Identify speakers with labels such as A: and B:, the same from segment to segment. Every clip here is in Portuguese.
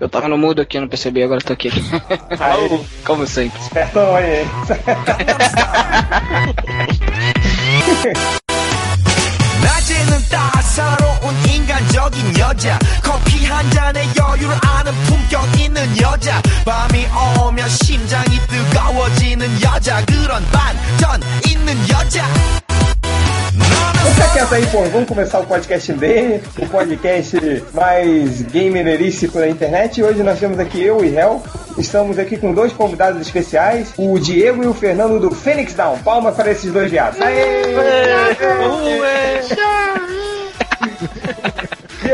A: Eu tava no mudo aqui, não percebi, agora tô aqui.
B: Aí.
A: Como sempre.
B: Espertão aí.
C: 낮에는 따사로운 인간적인 여자 커피 한 잔에 여유를 아는 품격 있는 여자 밤이 오면 심장이 뜨거워지는 여자 그런 반전 있는 여자
B: Ficar quieto aí, pô. Vamos começar o podcast dele, o podcast mais gamerístico da internet. E hoje nós temos aqui eu e Hel. Estamos aqui com dois convidados especiais, o Diego e o Fernando do Phoenix Down. Palmas para esses dois viados. Aê! Diego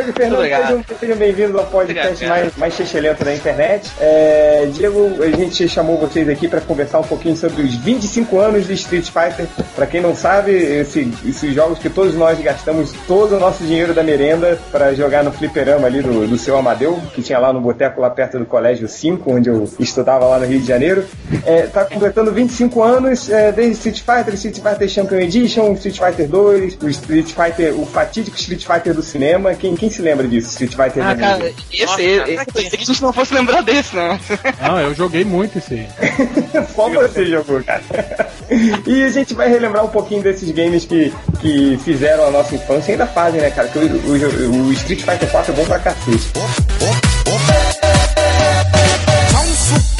B: e Fernando, sejam, sejam bem-vindos ao podcast
A: Obrigado,
B: mais, mais xixelento da internet. É, Diego, a gente chamou vocês aqui para conversar um pouquinho sobre os 25 anos de Street Fighter. Para quem não sabe, esse- esses jogos que todos nós gastamos todo o nosso dinheiro da merenda para jogar no fliperama ali do, do seu Amadeu, que tinha lá no boteco lá perto do Colégio 5, onde eu estudava lá no Rio de Janeiro. É, tá completando 25 anos é, desde Street Fighter, Street Fighter Champion Edition, Street Fighter 2, o Street Fighter, o fatídico Street Fighter do cinema. Quem, quem se lembra disso? Street Fighter
A: Ah, cara, esse,
D: Nossa,
A: esse,
D: cara,
A: esse, pensei que a gente não fosse lembrar desse, né?
E: Não, eu joguei muito esse aí.
B: Só você jogou, cara. E a gente vai relembrar um pouquinho desses games que, que fizeram a nossa infância e ainda fazem, né, cara? Que o, o- o Street Fighter 4 é bom pra cacete.
C: 성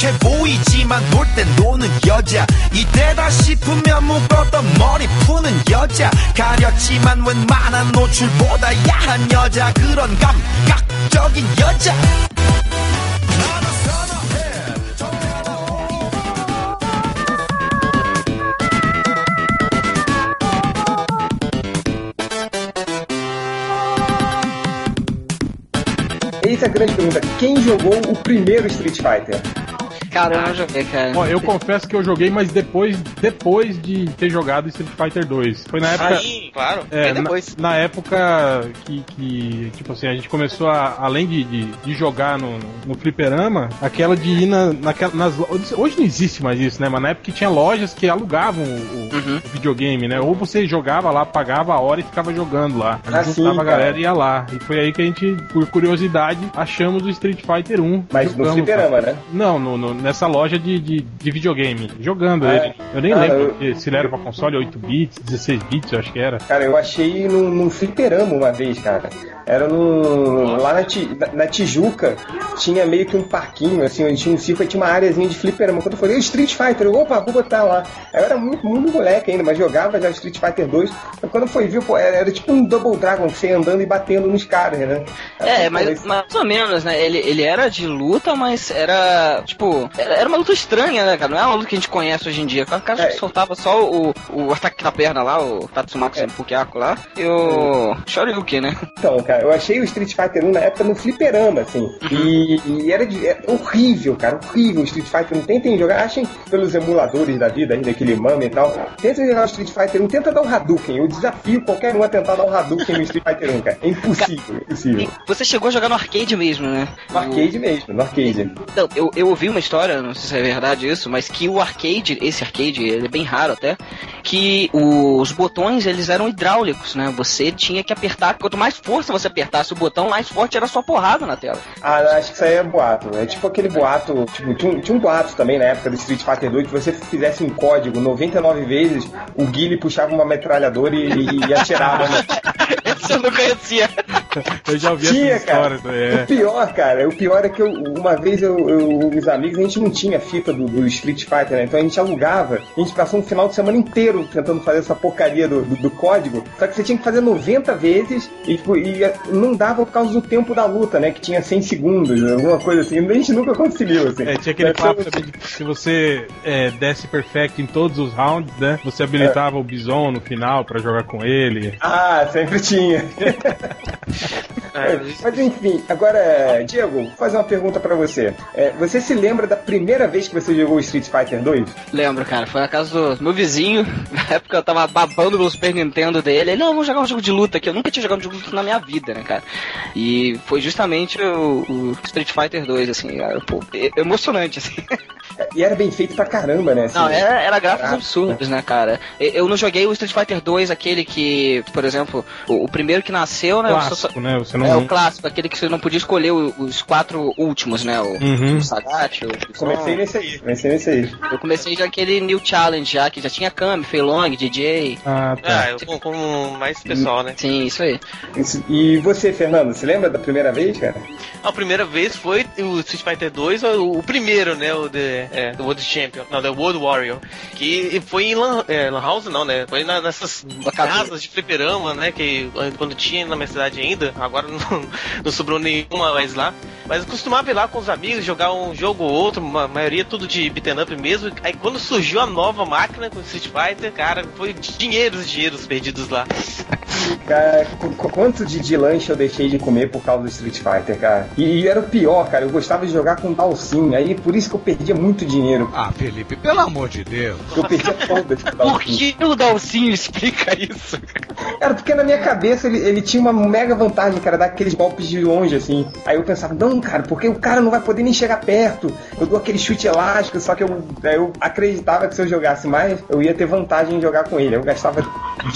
C: 숙해 보이지만 놀 땐 노는 여자. 이때다 싶으면 묶었던 머리 푸는 여자. 가렸지만 웬만한 노출보다 야한 여자. 그런 감각적인 여자. 선호해
B: Eis a grande pergunta: quem jogou o primeiro Street Fighter?
A: Cara, eu não joguei, cara.
E: Ó, eu confesso que eu joguei, mas depois, depois de ter jogado Street Fighter 2. Foi na época.
D: Aí, claro,
E: É, na,
D: depois.
E: na época que, que, tipo assim, a gente começou a, além de, de, de jogar no, no fliperama, aquela de ir na, naquela, nas Hoje não existe mais isso, né? Mas na época que tinha lojas que alugavam o, o-
A: Uhum.
E: o videogame, né? Ou você jogava lá, pagava a hora e ficava jogando lá.
B: Ah,
E: Juntava
B: sim,
E: a galera e ia lá. E foi aí que a gente, por curiosidade, achamos o Street Fighter 1.
B: Mas no
E: Jogamos,
B: fliperama,
E: cara.
B: né?
E: Não, no, no- nessa loja de, de, de videogame. Jogando
B: Ah,
E: ele. Eu nem
B: ah,
E: lembro
B: eu-
E: se ele era pra console 8 bits, 16 bits, eu acho que era.
B: Cara, eu achei num, num fliperama uma vez, cara. Era no. Lá na, Ti- na- Tijuca tinha meio que um parquinho, assim, onde tinha um circo e tinha uma áreazinha de fliperama. Quando eu falei, Street Fighter, eu, opa, vou botar lá. Eu era muito, muito moleque ainda, mas jogava já Street Fighter 2. Mas quando foi ver, pô, era, era tipo um Double Dragon, você andando e batendo nos caras, né?
A: É,
B: Pô,
A: mas mais ou menos, né? Ele, ele era de luta, mas era, tipo, era, era uma luta estranha, né, cara? Não é uma luta que a gente conhece hoje em dia. O cara
B: É.
A: soltava só o, o ataque na perna lá, o Tatsumaki
B: É.
A: Pukiako lá, e o Shoryuken, né?
B: Então, cara, eu achei o Street Fighter 1 na época no fliperama, assim. E, e era, de- é horrível, cara, horrível o Street Fighter 1. Tentem jogar, achem pelos emuladores da vida aí, daquele mame e tal. Tentem jogar o Street Fighter 1, tenta dar o Hadouken. Eu desafio qualquer um a tentar dar o Hadouken no Street Fighter 1, cara. É impossível, impossível.
A: Você chegou a jogar no arcade mesmo, né?
B: No arcade mesmo, no arcade.
A: Então, eu, eu ouvi uma história, não sei se é verdade isso, mas que o arcade, esse arcade, ele é bem raro até, que os botões eles eram hidráulicos, né? Você tinha que apertar, quanto mais força você apertasse o botão, mais forte era sua porrada na tela.
B: Ah, acho que isso aí é boato. É tipo aquele boato. Tipo, tinha, um- tinha um boato também na época do Street Fighter 2 que você fizesse um código 99 vezes, o Guile puxava uma metralhadora e, e, e atirava, né?
A: Esse eu não conhecia.
E: Eu já ouvi
B: Tinha,
E: essa
B: cara.
E: história. É.
B: O pior, cara, o pior é que eu, uma vez eu, eu- os amigos, a gente não tinha fita do, do Street Fighter, né? Então a gente alugava, a gente passou um final de semana inteiro tentando fazer essa porcaria do, do, do código, só que você tinha que fazer 90 vezes e, tipo, e não dava por causa do tempo da luta, né? Que tinha 100 segundos, alguma coisa assim. A gente nunca conseguiu, assim.
E: É, tinha aquele papo também de que se você é, desse perfect em todos os rounds, né? Você habilitava o Bison no final pra jogar com ele.
B: Ah, sempre tinha.
D: É,
B: Mas enfim, agora, Diego, vou fazer uma pergunta pra você. É, você se lembra da primeira vez que você jogou Street Fighter 2?
A: Lembro, cara, foi na casa do meu vizinho, na época eu tava babando pelo Super Nintendo dele, ele, não, vamos jogar um jogo de luta aqui, eu nunca tinha jogado um jogo de luta na minha vida, né, cara? E foi justamente o, o Street Fighter 2, assim, cara, pô, e- emocionante, assim.
B: E era bem feito pra caramba, né? assim,
A: Não, era, era gráficos
B: Caraca.
A: absurdos, né, cara? Eu não joguei o Street Fighter 2, aquele que, por exemplo, o, o primeiro que nasceu, né? só-
E: Clássico, né? Você não.
A: É o clássico, aquele que você não podia escolher os quatro últimos, né? O,
E: Uhum.
A: o Sagat, o Bison.
B: Comecei nesse aí, comecei nesse aí.
A: Eu comecei já aquele New Challenge já, que já tinha Kami, Feilong, DJ.
E: Ah, tá.
D: Ah, eu com, com mais pessoal, né?
A: Sim, isso aí.
B: Isso- E você, Fernando, você lembra da primeira vez, cara?
D: A primeira vez foi o Street Fighter 2, o, o primeiro, né? O The, é, The World Champion. Não, The World Warrior. Que foi em Lan, é, Lan House, não, né? Foi na- nessas casas de fliperama, né? Que quando tinha na minha cidade ainda, agora não, não sobrou nenhuma mais lá. Mas eu costumava ir lá com os amigos, jogar um jogo ou outro, a maioria tudo de beat'em up mesmo. Aí quando surgiu a nova máquina com o Street Fighter, cara, foi dinheiros e dinheiros perdidos lá.
B: Cara, qu- qu- quanto de, de lanche eu deixei de comer por causa do Street Fighter, cara? E, e era o pior, cara. Eu gostava de jogar com Dalsin. Aí por isso que eu perdia muito dinheiro.
F: Ah, Felipe, pelo amor de Deus.
B: Eu perdia todas com
A: Por que o Dalcinho explica isso?
B: Era porque na minha cabeça ele, ele tinha uma mega vantagem, cara, dar aqueles golpes de longe, assim. Aí eu pensava, não, cara, porque o cara não vai poder nem chegar perto. Eu dou aquele chute elástico, só que eu, eu acreditava que se eu jogasse mais, eu ia ter vantagem em jogar com ele. Eu gastava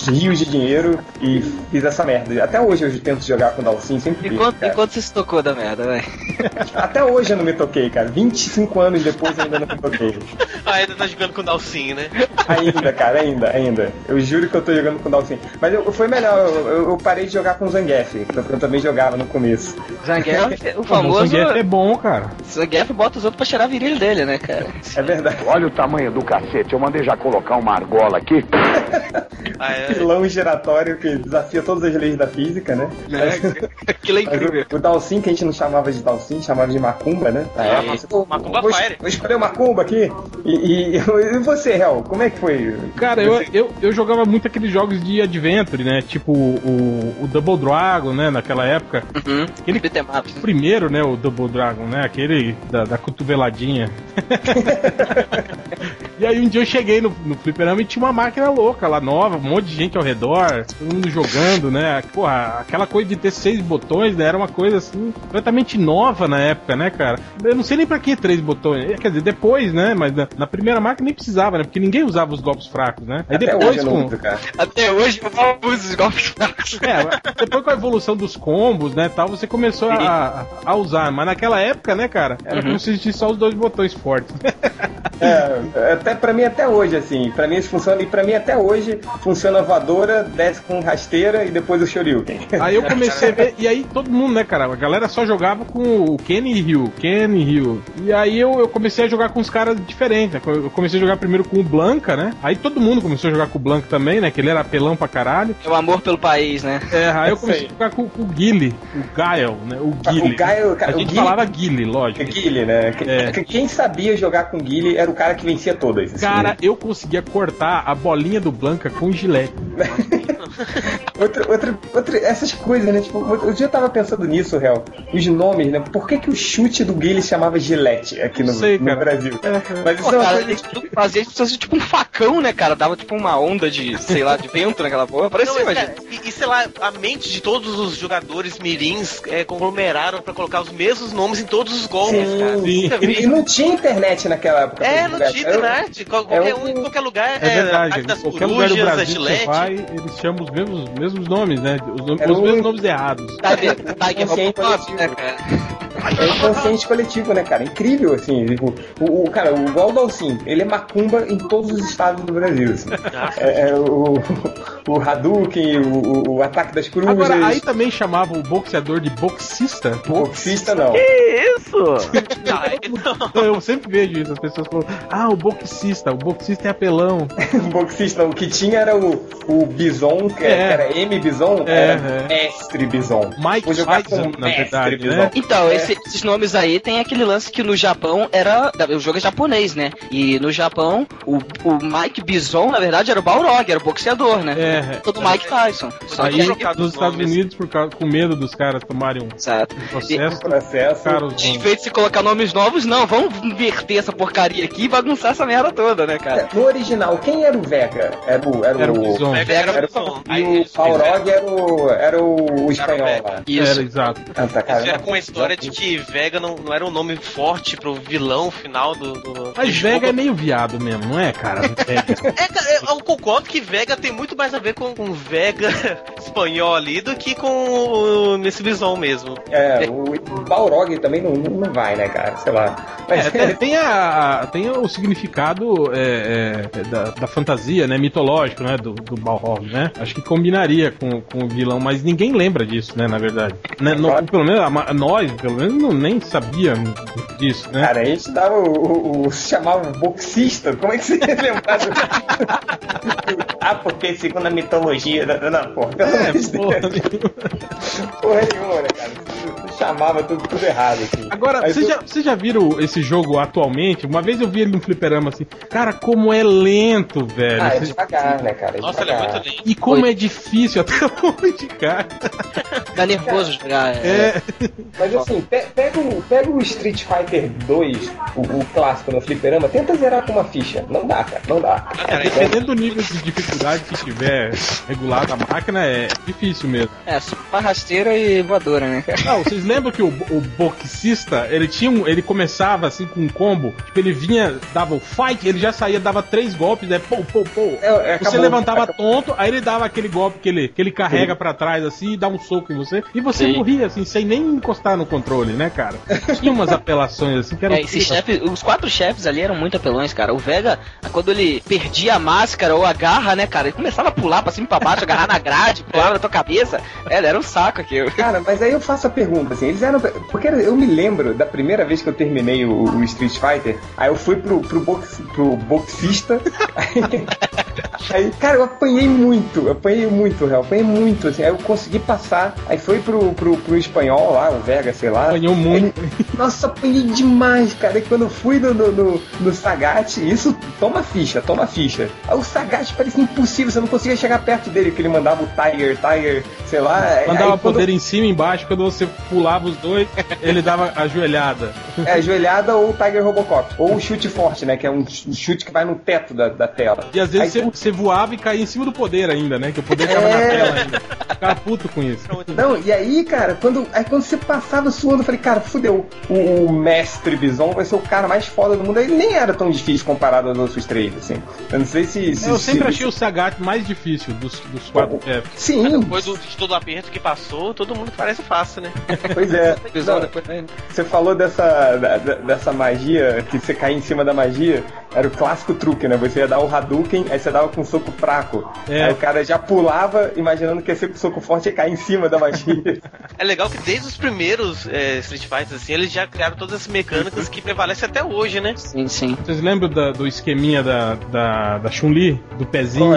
B: rios de dinheiro e fiz essa merda. Até hoje eu tento jogar com o Dalsin, sempre
A: E
B: perco,
A: quanto,
B: cara.
A: e quanto você se tocou da merda, velho?
B: Até hoje eu não me toquei, cara. 25 anos depois eu ainda não me toquei.
D: Ah, ainda tá jogando com o Dalsin, né?
B: Ainda, cara, ainda, ainda. Eu juro que eu tô jogando com o Dalsin. Mas eu, foi melhor, eu, eu- eu parei de jogar com o Zangief, que eu, eu também jogava no começo.
A: Zangief, o famoso.
E: O Zangief é bom, cara.
A: Zangief bota os outros pra tirar a virilha dele, né, cara?
B: É verdade.
G: Olha o tamanho do cacete. Eu mandei já colocar uma argola aqui.
D: Ah, é.
B: Pilão giratório que desafia todas as leis da física, né?
A: Aquilo é incrível.
B: o, o Dalsin, que a gente não chamava de Dalsin, chamava de Macumba, né?
D: É,
B: pô,
D: Macumba
B: vou,
D: Fire.
B: Vou escolher o Macumba aqui. E, e- e você, Hel, como é que foi?
E: Cara, eu, eu, eu jogava muito aqueles jogos de adventure, né? Tipo o, o Double Dragon, né? Naquela época.
A: Uhum.
E: Aquele primeiro, né? O Double Dragon, né? Aquele da, da cotoveladinha. e aí um dia eu cheguei no, no fliperama e tinha uma máquina louca lá, nova, um monte de gente ao redor, todo mundo jogando, né? Porra, aquela coisa de ter seis botões, né? Era uma coisa assim, completamente nova na época, né, cara? Eu não sei nem pra que três botões. Quer dizer, depois, né? Mas na, na primeira máquina nem precisava, né? Porque ninguém usava os golpes fracos, né? Aí
B: Até
E: depois
B: hoje não
E: com.
B: uso, cara.
A: Até hoje eu uso os golpes fracos.
E: É, depois com a evolução dos combos, né, tal, você começou a, a usar. Mas naquela época, né, cara, era como se existisse só os dois botões fortes.
B: É, até pra mim até hoje, assim, pra mim isso funciona, e pra mim até hoje funciona a voadora, desce com rasteira e depois o Shoryuken.
E: Aí eu comecei a ver, e aí todo mundo, né, cara, a galera só jogava com o Kenny Hill, Kenny Hill. E aí eu, eu comecei a jogar com os caras diferentes, né? Eu comecei a jogar primeiro com o Blanca, né? Aí todo mundo começou a jogar com o Blanca também, né? Que ele era apelão pra caralho.
A: É o amor pelo país, né?
E: É, aí eu comecei
B: aí.
E: a jogar com, com o Guile, o Gael, né? O Guile.
B: O Gael, cara,
E: a
B: o
E: gente
B: Guile-
E: falava Guile, lógico.
B: Guile, né?
E: É.
B: que- Quem sabia jogar com Guile era o cara que vencia todas.
E: Cara, eu conseguia cortar a bolinha do Blanca com gilete.
B: Outra, outra, outra, essas coisas, né? Tipo, eu tava pensando nisso, real. Os nomes, né? Por que, que o chute do Guile chamava Gillette aqui no,
E: Não sei,
B: no. Brasil? Mas isso
A: Pô,
B: é uma
A: cara,
B: coisa
A: eles tudo faziam isso fosse tipo um facão, né, cara? Dava tipo uma onda de, sei lá, de vento naquela porra. Parecia, imagina.
D: cara, e, e sei lá, a mente de todos os jogadores mirins é, conglomeraram pra colocar os mesmos nomes em todos os golpes,
B: Sim.
D: cara.
E: Sim.
B: E, e não tinha internet naquela época.
D: É, não tinha internet. Qual- Qualquer
B: um-
D: um, em qualquer lugar.
E: É
D: a
E: verdade,
D: das
E: qualquer lugar do
D: corujas,
E: Brasil você vai, eles chamam os mesmos, mesmos nomes, né? Os, nomes- os
B: um-
E: mesmos nomes errados.
A: Tiger,
B: Consciente
A: Robocop, né, cara?
B: É inconsciente coletivo, né, cara? Incrível, assim. tipo, o, o- cara, o Igual Dalsin, ele é macumba em todos os estados do Brasil, assim. É, é, o, o Hadouken, o, o, o ataque das corujas.
E: Agora, aí também chamava o boxeador de boxista.
B: Boxista não.
D: Ah, então,
E: Então, Eu sempre vejo isso, as pessoas falam, ah, o boxista, o boxista é apelão.
B: Boxista, o que tinha era o, o Bison, que
E: É.
B: era M Bison,
E: É,
B: era
E: é.
B: Mestre Bison.
E: Mike Tyson, na verdade,
B: Bison.
E: né?
A: Então, esse- esses nomes aí tem aquele lance que no Japão era. O jogo é japonês, né? E no Japão, o, o Mike Bison, na verdade, era o Balrog, era o boxeador, né?
E: É,
A: Todo Mike Tyson. Só
E: Aí,
A: que
D: trocado
E: nos
D: os
E: Estados
D: nomes.
E: Unidos, por causa, com medo dos caras tomarem um
A: Exato.
E: processo,
B: Processo.
E: trocaram os
A: Em vez de se colocar nomes novos, não, vamos inverter essa porcaria aqui e bagunçar essa merda toda, né, cara?
B: No original, quem era o Vega? Era o. Era,
E: Era o
B: o.
E: Bison.
D: Vega
B: Era o
D: o
B: e o Balrog era o, era o, o espanhol lá.
A: Isso.
E: Era, exato.
B: Ah, tá, cara,
D: Era com uma história tipo que Vega não, não era um nome forte pro vilão final do. do
E: Mas
D: do jogo.
E: Vega é meio viado mesmo, não é, cara? Vega.
D: É, cara, eu, concordo que Vega tem muito mais a ver com, com Vega espanhol ali do que com o Miss Bison mesmo.
B: É, o Balrog também não, não vai, né, cara? Sei lá. Mas,
E: É, tem, tem a, a- tem o significado é, é, da, da fantasia, né, mitológico, né, do, do Balrog, né? Acho que combinaria com, com o vilão, mas ninguém lembra disso, né, na verdade. Né, no- pelo menos a nós, pelo menos, não, nem sabíamos disso, né?
B: Cara, a gente dava o, o, o- se chamava boxista. Como é que você ia lembrar do... Ah, porque segundo a mitologia. Não, não porra, pelo
E: É,
B: amor de
E: porra.
B: Porra nenhuma, né, cara? Chamava tudo, tudo errado, assim.
E: Agora, vocês
B: eu-
E: já, já viram esse jogo atualmente? Uma vez eu vi ele no fliperama assim, cara, como é lento, velho.
B: Ah, é devagar, né, cara? É
D: Nossa, ele é muito lindo.
E: E como é difícil até hoje, cara.
A: Dá nervoso jogar. É.
E: É,
B: Mas assim, pe- pega o, pega o Street Fighter 2, o, o clássico no fliperama, tenta zerar com uma ficha. Não dá, cara, não dá.
D: Ah, cara,
E: dependendo do nível de dificuldade que tiver regulado a máquina, é difícil mesmo.
A: É, só rasteira e voadora, né, cara?
E: Não, vocês lembram que o, o boxista, ele tinha um, ele começava assim com um combo, tipo, ele vinha, dava o fight, ele já saía, dava três golpes, né? Pô, pô, pô.
B: É, é,
E: Você
B: acabou.
E: levantava
B: Acabou.
E: tonto, aí ele dava aquele golpe que ele, que ele carrega pra trás assim e dá um soco em você, e você
A: Sim.
E: morria assim, sem nem encostar no controle, né, cara? Tinha umas apelações assim que eram.
A: É, esses chefes, os quatro chefes ali eram muito apelões, cara. O Vega, quando ele perdia a máscara ou a garra, né, cara, ele começava a pular pra cima e pra baixo, agarrar na grade, pular na tua cabeça. É, era um saco aquilo.
B: Cara, mas aí eu faço a pergunta, assim, eles eram. Porque eu me lembro da primeira vez que eu terminei o, o Street Fighter, aí eu fui pro, pro, box, pro boxista. aí, cara, eu apanhei muito, eu apanhei muito, real, apanhei muito, assim, aí eu consegui passar, aí foi pro, pro, pro espanhol lá, o Vega, sei lá.
E: Apanhou muito.
B: Aí- nossa, apanhei demais, cara. E quando eu fui no, no, no, no Sagat, isso, toma ficha, toma ficha. Aí o Sagat parecia impossível, você não conseguia chegar perto dele, que ele mandava o Tiger, Tiger, sei lá.
E: Mandava
B: aí, quando-
E: poder em cima e embaixo, quando você pulava os dois, ele dava a joelhada.
B: É, ajoelhada ou o Tiger Robocop. Ou o chute forte, né? Que é um ch- chute que vai no teto da, da tela.
E: E às vezes
B: Aí,
E: você, você voava e caía em cima do poder ainda, né? Que o poder tava na
B: É.
E: tela ainda. Ficava puto com isso.
B: Não, e aí, cara, quando, aí quando você passava suando, eu falei, cara, fudeu. O, o mestre Bison vai ser o cara mais foda do mundo. Ele nem era tão difícil comparado aos outros três, assim. Eu não sei se. se
E: Eu sempre
B: se-
E: achei o Sagat mais difícil dos, dos quatro chefes.
B: Sim,
D: Depois do, de todo o aperto que passou, todo mundo parece fácil, né?
B: pois é.
A: Depois?
B: Você falou dessa, da- da- dessa magia, que você caía em cima da magia, era o clássico truque, né? Você ia dar o Hadouken, aí você dava com um soco fraco.
E: É.
B: Aí o cara já pulava, imaginando que ia ser com soco forte e cair em cima da magia.
D: É legal que desde os primeiros é, Street Fighters, assim, eles já criaram todas as mecânicas que prevalecem até hoje, né?
A: Sim, sim.
E: Vocês lembram da- do esqueminha da, da, da Chun-Li? Do pezinho?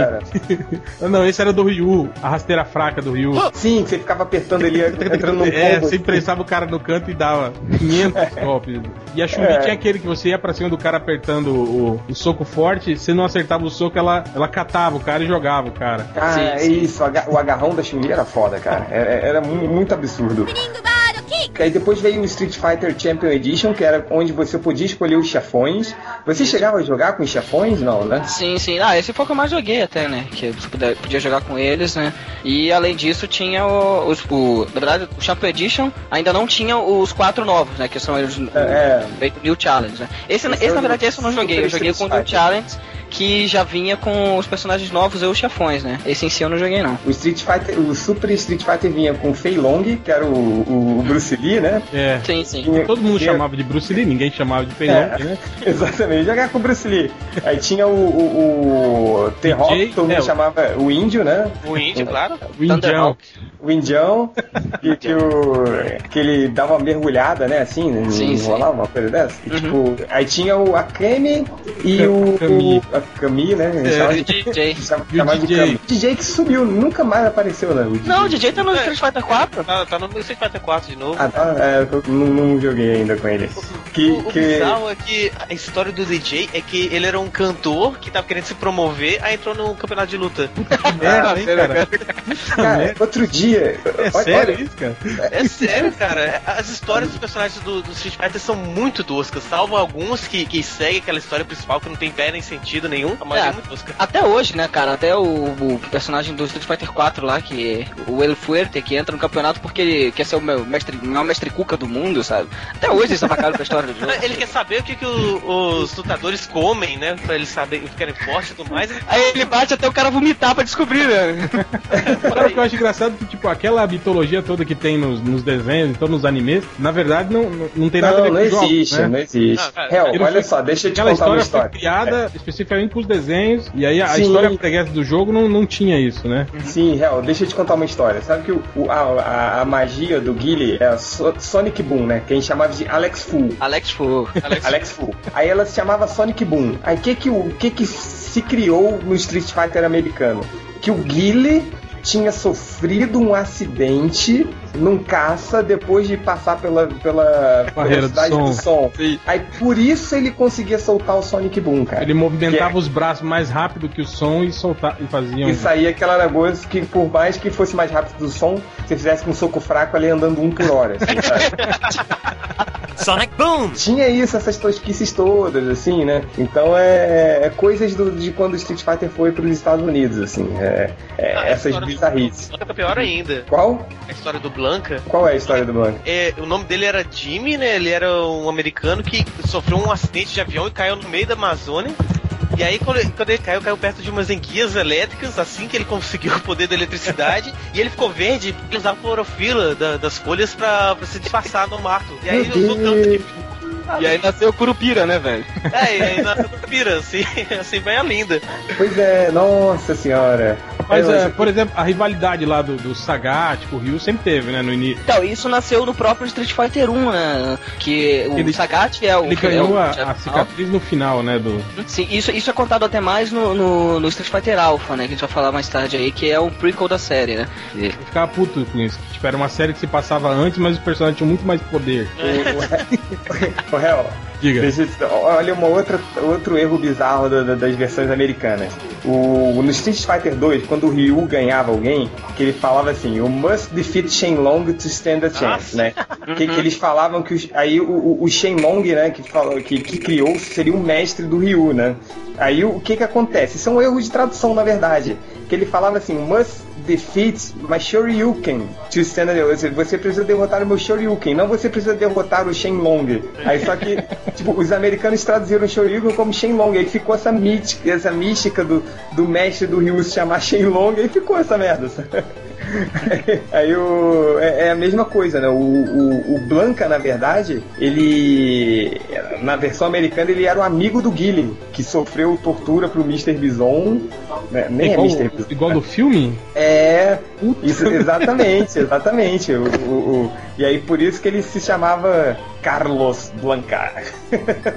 E: Não, esse era do Ryu, a rasteira fraca do Ryu.
B: Sim, que você ficava apertando ele, entrando num
E: É, você prensava o cara no canto e dava 500 golpes. E a Chun-Li
B: É.
E: tinha aquele que você ia pra cima do cara apertando o, o soco forte, você não acertava o soco, ela, ela catava o cara e jogava o cara.
B: Ah,
A: Sim,
B: é
A: sim.
B: isso, o aga- o agarrão da Chun-Li era foda, cara. Era, era mu- muito absurdo. Aí depois veio o Street Fighter Champion Edition, que era onde você podia escolher os chefões. Você chegava a jogar com os chefões? Não, né?
A: Sim, sim. Ah, esse foi o que eu mais joguei até, né? Que você podia, jogar com eles, né? E além disso tinha o, os, o. Na verdade, o Champion Edition ainda não tinha os quatro novos, né? Que são os
B: É,
A: o New Challenge, né? Esse,
B: Esse
A: esse,
B: é
A: na verdade, esse eu não joguei. Eu joguei
B: Street
A: com o New. Challenge, que já vinha com os personagens novos e os chefões, né? Esse em si eu não joguei, não.
B: O Street Fighter, o Super Street Fighter vinha com o Fei Long, que era o, o Bruce Lee, né?
E: É.
A: Sim, sim.
B: Tinha-
E: Todo mundo
B: tinha-
E: chamava de Bruce Lee, ninguém chamava de Fei Long,
B: É.
E: né?
B: Exatamente, jogar com o Bruce Lee. Aí tinha o, o, o T-Rock,
E: DJ,
B: todo mundo
E: é, o-
B: chamava o Índio, né?
D: O índio, claro.
E: O Indião.
B: O Indião, que, que, o, que ele dava uma mergulhada, né? Assim, né,
A: Sim, sim.
B: enrolava uma coisa dessa. E,
A: Uhum.
B: tipo, aí tinha o Akemi e o.
E: Kami.
B: A Kami, né?
E: É,
B: chamavam de-
A: DJ.
E: o
B: de
E: DJ?
B: Que sumiu, nunca mais apareceu, né? O DJ.
A: Não, o DJ tá no Street Fighter 4.
D: Tá, tá no Street Fighter 4 de novo.
B: Ah, tá, é, eu não, não joguei ainda com ele. Que,
D: O, o
B: que...
D: bizarro é que a história do DJ é que ele era um cantor que tava querendo se promover, aí entrou no campeonato de luta.
E: Merda, hein, cara?
B: Cara, outro dia.
E: É
B: Olha-
E: sério
B: olha,
E: isso, cara?
D: É sério, cara. As histórias dos personagens do, do Street Fighter são muito toscas, salvo alguns que, que seguem aquela história principal que não tem pé nem sentido nenhum. A maioria é,
A: É.
D: muito tosca.
A: Até hoje, né, cara? Até o, o personagem do Street Fighter 4 lá, que o El Fuerte, que entra no campeonato porque ele quer ser o meu mestre, o maior mestre cuca do mundo, sabe? Até hoje eles avacaram com a história do jogo.
D: Ele quer saber o que, que o- os lutadores comem, né? Pra eles saberem ficarem fortes e tudo mais.
A: Aí ele bate até o cara vomitar pra descobrir, né?
E: Sabe o que eu acho engraçado? Que, tipo, aquela mitologia toda que tem nos, nos desenhos, então nos animes, na verdade não, não, não tem nada a
B: Não,
E: ver
B: não
E: com os jogos,
B: existe,
E: né?
B: não existe.
D: Não, cara,
B: olha
E: foi-
B: só, deixa eu te
E: Aquela
B: contar uma
E: história, foi criada especificamente pros desenhos, e aí a, história preguiça do jogo não, não tinha isso, né?
B: Sim, Hel, deixa eu te contar uma história. Sabe que o, o- a, a- a magia do Guile é a So- Sonic Boom, né? Que a gente chamava de Alex Fu.
A: Alex Fu.
B: Alex Fu. Aí ela se chamava Sonic Boom. Aí o que que, o que que se criou no Street Fighter americano? Que o Guile tinha sofrido um acidente num caça depois de passar pela, pela
E: Barreira do
B: velocidade do som.
A: Sim.
B: Aí por isso ele conseguia soltar o Sonic Boom, cara.
E: Ele movimentava
B: Que
E: os braços mais rápido que o som e soltava e fazia um...
B: E saía aquela negócio que, por mais que fosse mais rápido do som, se fizesse com um soco fraco ali andando um por hora. assim, sabe?
C: Sonic Boom!
B: Tinha isso, essas tosquices todas, assim, né? Então é, é coisas do- de quando o Street Fighter foi para os Estados Unidos, assim. É, é
D: Ah,
B: essas
D: do
B: bizarrices.
D: Blanca pior ainda.
B: Qual?
D: A história do Blanca.
B: Qual é a história do Blanco?
D: É, o nome dele era Jimmy, né? Ele era um americano que sofreu um acidente de avião e caiu no meio da Amazônia. E aí, quando ele, quando ele caiu, caiu perto de umas enguias elétricas, assim que ele conseguiu o poder da eletricidade. e ele ficou verde porque ele usava clorofila da- das folhas pra, pra se disfarçar no mato. E aí ele usou tanto
B: Deus.
A: E aí nasceu o Curupira, né, velho?
D: É, e aí nasceu do pira, assim, assim, bem linda.
B: Pois é, nossa senhora.
E: Mas,
B: É,
E: é, por exemplo, a rivalidade lá do, do Sagat com o Ryu sempre teve, né, no início.
A: Então, isso nasceu no próprio Street Fighter 1, né? Que o
E: Ele-
A: Sagat é o.
E: Ele
A: é
E: ganhou
A: o
E: a, a cicatriz no final, né, do...
A: Sim, isso, isso é contado até mais no, no, no Street Fighter Alpha, né? Que a gente vai falar mais tarde aí, que é um prequel da série, né? E-
E: Eu ficava puto com isso. Tipo, era uma série que se passava antes, mas os personagens tinham muito mais poder.
B: Ô, Hel,
E: Diga.
B: Olha uma outra, outro erro bizarro da- da- das versões americanas. O, no Street Fighter 2, quando o Ryu ganhava alguém, que ele falava assim, you must defeat Shenlong to stand a chance, né? Que, que eles falavam que os- aí o, o, o Shenlong, né, que, falou, que, que criou, seria o mestre do Ryu, né? Aí o que que acontece? Isso é um erro de tradução, na verdade. Que ele falava assim, must defeat my Shoryuken to stand a chance. Você precisa derrotar o meu Shoryuken, não você precisa derrotar o Shenlong. Aí só que, tipo, os americanos traduziram Shoryuken como Shenlong. Aí ficou essa mítica, essa mística do, do mestre do Ryu se chamar Shenlong, aí ficou essa merda. sabe? Aí o, é, é a mesma coisa, né? O, o, o Blanca, na verdade, ele. Na versão americana, ele era o amigo do Guile, que sofreu tortura pro Mr. Bison. né? Nem é,
E: igual,
B: Mr. Bison.
E: igual do filme?
B: É, isso, exatamente, exatamente. O, o- o- e aí por isso que ele se chamava Carlos Blanca.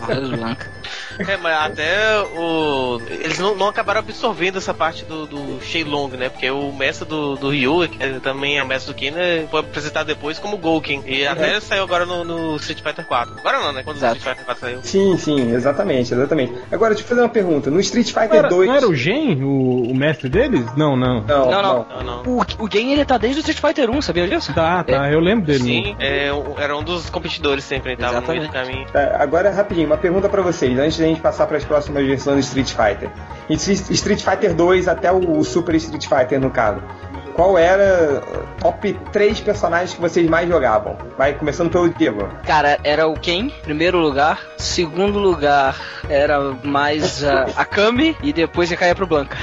A: Carlos Blanca.
D: É, mas até o. Eles não, não acabaram absorvendo essa parte do, do Shenlong, né? Porque o mestre do, do Ryu, que é também é o mestre do Ken, né, foi apresentado depois como Gouken. E até saiu agora no, no Street Fighter 4. Agora não, né? Quando
A: Exato.
D: o Street Fighter 4 saiu.
B: Sim, sim, exatamente, exatamente. Agora, deixa eu fazer uma pergunta. No Street
E: Não
B: Fighter
E: era,
B: 2.
E: não era o Gen, o, o mestre deles? Não, não.
B: Não,
A: Não,
B: não.
A: não.
D: Não, não.
A: O, o game ele tá desde o Street Fighter 1, sabia disso?
E: Tá, tá, eu lembro dele.
D: Sim, é, era um dos competidores sempre, ele tava no meio do caminho.
B: Tá, agora, rapidinho, uma pergunta pra vocês, antes da gente passar para as próximas versões do Street Fighter. Em Street Fighter 2 até o Super Street Fighter, no caso. Qual era uh, top 3 personagens que vocês mais jogavam? Vai começando pelo Diego.
A: Cara, era o Ken, primeiro lugar. Segundo lugar era mais a, a Kami e depois ia cair pro Blanca.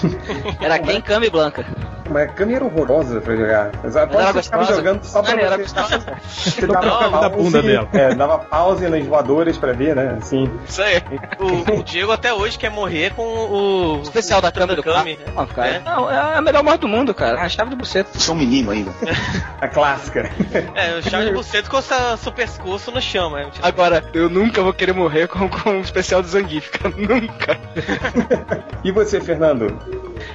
A: era Ken, Kami e Blanca.
B: Mas a câmera era horrorosa pra jogar. Mas ela pode ficava jogando só pra
A: era
B: você. Você dava
E: Não, da
B: pause,
E: bunda dela.
B: É, dava pause nas voadoras pra ver, né? Assim.
D: Isso aí. O, o Diego até hoje quer morrer com o.
A: Especial da Kami do
D: Kami.
A: Não, cara.
D: É.
A: Não, é a melhor morte do mundo, cara. A chave do buceta.
G: Sou um menino ainda.
B: A clássica.
D: É, o Charles Buceto com essa- seu pescoço no chão, mas.
A: Agora, eu nunca vou querer morrer com, com o especial do Zangief, cara. Nunca.
B: E você, Fernando?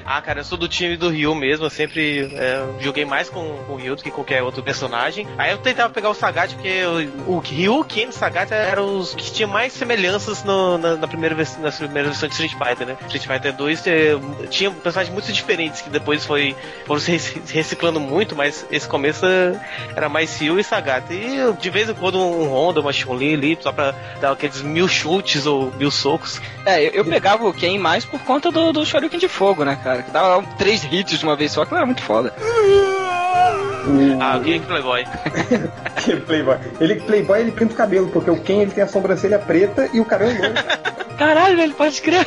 D: Ah, cara, eu sou do time do Ryu mesmo, eu sempre é, joguei mais com, com o Ryu do que qualquer outro personagem. Aí eu tentava pegar o Sagat, porque o, o Ryu, Ken e Sagat eram os que tinham mais semelhanças no, na, na primeira vers- nas primeiras versões de Street Fighter, né? Street Fighter 2 é, tinha personagens muito diferentes, que depois foi, foram se rec- reciclando muito, mas esse começo é, era mais Ryu e Sagat. E de vez em quando um Honda, uma Chun-Li ali, só pra dar aqueles mil chutes ou mil socos.
A: É, eu, eu pegava o Ken mais por conta do, do Shoryuken de fogo, né, cara? Que dava três hits de uma vez só, que era muito foda.
D: Ah, o Ken Playboy.
B: Que Playboy. Ele, Playboy, ele pinta o cabelo, porque o Ken ele tem a sobrancelha preta e o cabelo loiro.
A: Caralho, velho, pode escrever.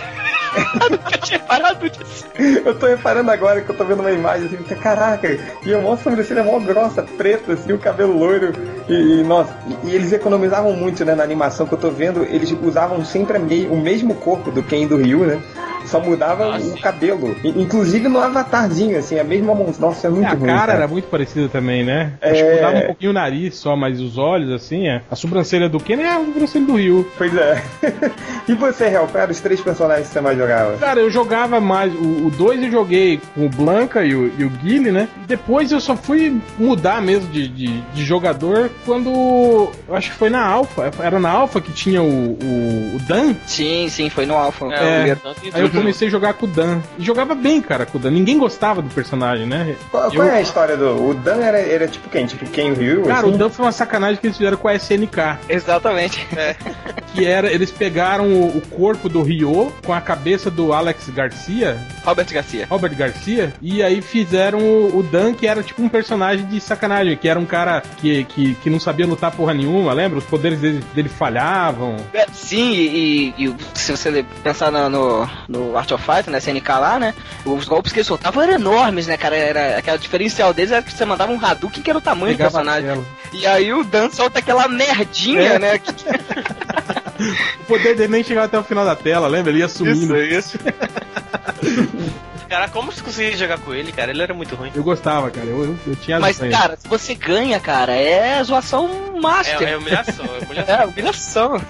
A: Nunca tinha parado disso.
B: Eu tô reparando agora que eu tô vendo uma imagem assim, caraca, e a maior sobrancelha mó grossa, preta, assim, o cabelo loiro. E, e, nossa, e, e eles economizavam muito, né, na animação que eu tô vendo, eles usavam sempre a mei- o mesmo corpo do Ken e do Ryu, né? Só mudava
D: Ah,
B: o cabelo. Inclusive no avatarzinho, assim, a mesma mão. Nossa, é muito
E: a
B: ruim.
E: cara
B: cara.
E: era muito parecida também, né?
B: É.
E: Acho que mudava um pouquinho o nariz só, mas os olhos, assim, é. A sobrancelha do Ken é a sobrancelha do Ryu.
B: Pois é. e você, qual eram os três personagens que você mais jogava?
E: Cara, eu jogava mais. O 2 eu joguei com o Blanca e o, e o Guile, né? Depois eu só fui mudar mesmo de, de, de jogador quando. Eu acho que foi na Alpha. Era na Alpha que tinha o, o, o Dan.
A: Sim, sim, foi no Alpha.
D: É,
E: É.
D: e
E: Aí eu. Comecei a jogar com o Dan. E jogava bem, cara, com o Dan. Ninguém gostava do personagem, né?
B: Qual,
E: Eu-
B: qual é a história do. O Dan era, era tipo quem? Tipo quem o Ryu?
E: Cara,
B: assim?
E: o Dan foi uma sacanagem que eles fizeram com a SNK.
A: Exatamente.
E: Que era, eles pegaram o, o corpo do Ryo com a cabeça do Alex Garcia,
A: Robert Garcia.
E: Robert Garcia, e aí fizeram o, o Dan, que era tipo um personagem de sacanagem, que era um cara que, que, que não sabia lutar porra nenhuma, lembra? Os poderes dele, dele falhavam.
A: É, Sim, e, e- e se você pensar no, no, no Art of Fight, né, SNK lá, né, os golpes que eles soltavam eram enormes, né, cara, era, aquela diferencial deles era que você mandava um Hadouken que era o tamanho do
E: Pegava
A: personagem.
E: a tela.
A: E aí o Dan solta aquela merdinha,
E: É.
A: né, que...
E: O poder dele nem chegava até o final da tela, lembra? Ele ia sumindo.
A: isso.
D: Cara, como você conseguia jogar com ele, cara? Ele era muito ruim.
E: Eu gostava, cara. Eu, eu, eu tinha as
A: Mas, cara, se você ganha, cara, é zoação
D: É,
A: master.
D: é humilhação, é humilhação.
A: É, humilhação.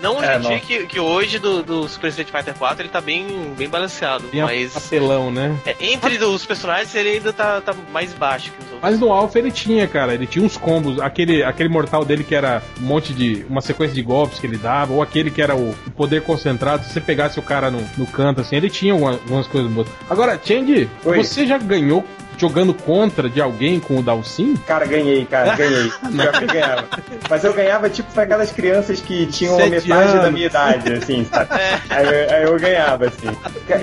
D: Não hoje
B: É,
D: em dia
B: não.
D: que, que hoje do, do Super Street Fighter 4 ele tá bem, bem balanceado.
E: Tinha
D: mas
E: papelão, né?
D: é, entre os personagens ele ainda tá, tá mais baixo que os outros.
E: Mas no Alpha ele tinha, cara, ele tinha uns combos, aquele, aquele mortal dele que era um monte de. uma sequência de golpes que ele dava, ou aquele que era o, o poder concentrado, se você pegasse o cara no, no canto, assim, ele tinha algumas, algumas coisas boas. Agora, Change,
B: Oi.
E: você já ganhou jogando contra de alguém com o Dalsin?
B: Cara, ganhei, cara, ganhei. Pior que ganhava. Mas eu ganhava, tipo, pra aquelas crianças que tinham a
E: Sete
B: metade da
E: anos.
B: minha idade, assim, sabe? Aí, eu- aí eu ganhava, assim.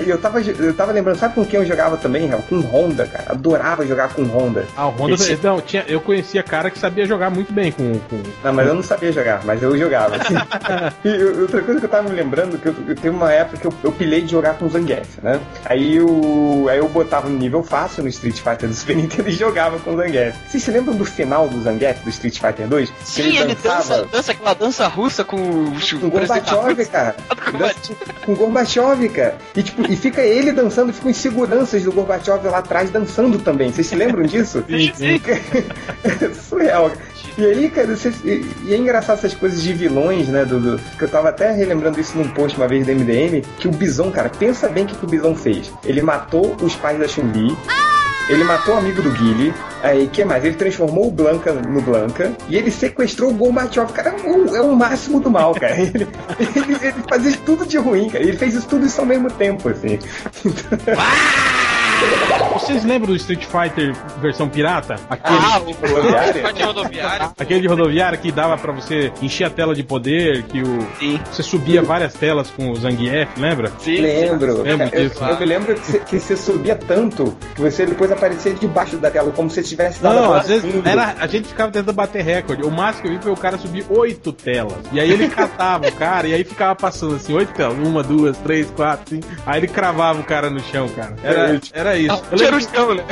B: E eu tava, eu tava lembrando, sabe com quem eu jogava também, Real? Com Honda, cara. Adorava jogar com Honda.
E: Ah, o Honda.
B: Esse-
E: Não, tinha, eu conhecia cara que sabia jogar muito bem com. com...
B: Não, mas eu não sabia jogar, mas eu jogava. assim. e outra coisa que eu tava me lembrando, que eu, eu teve uma época que eu, eu pilhei de jogar com o Zangief, né? Aí eu, aí eu botava no nível fácil no Street Fighter do Super Nintendo e jogava com o Zangief. Vocês se lembram do final do Zangief do Street Fighter 2? Que
A: Sim, ele dança, dança aquela dança russa com o
B: com o Gorbachev, cara. Dança Com o Gorbachev, cara. E, tipo, e fica ele dançando, ficam os seguranças do Gorbachev lá atrás dançando também. Vocês se lembram disso?
E: Sim, sim.
B: É Surreal. E aí, cara, e, e é engraçado essas coisas de vilões, né, do, do- que eu tava até relembrando isso num post uma vez do MDM, que o Bison, cara, pensa bem o que, que o Bison fez. Ele matou os pais da Chun-Li, ele matou o amigo do Guile, aí, que mais? Ele transformou o Blanca no Blanca, e ele sequestrou o Gorbachev, cara, é o, é o máximo do mal, cara. Ele, ele, ele fazia tudo de ruim, cara, ele fez isso tudo isso ao mesmo tempo, assim.
E: Vocês lembram do Street Fighter versão pirata? Aquele,
A: Ah, o
D: rodoviário.
E: aquele de rodoviária que dava pra você encher a tela de poder, que o,
A: Sim.
E: você subia várias telas com o Zangief, lembra?
A: Sim.
B: Lembro.
E: Lembro
B: eu,
E: disso.
B: eu me lembro que você, que você subia tanto que você depois aparecia debaixo da tela, como se tivesse dado
E: Não, às vezes era, a gente ficava tentando bater recorde. O máximo que eu vi foi o cara subir oito telas. E aí ele catava o cara e aí ficava passando assim, oito telas. Uma, duas, três, quatro, cinco. Aí ele cravava o cara no chão, cara. Era, era isso. Eu
A: Tira
E: lembro
A: o chão, né?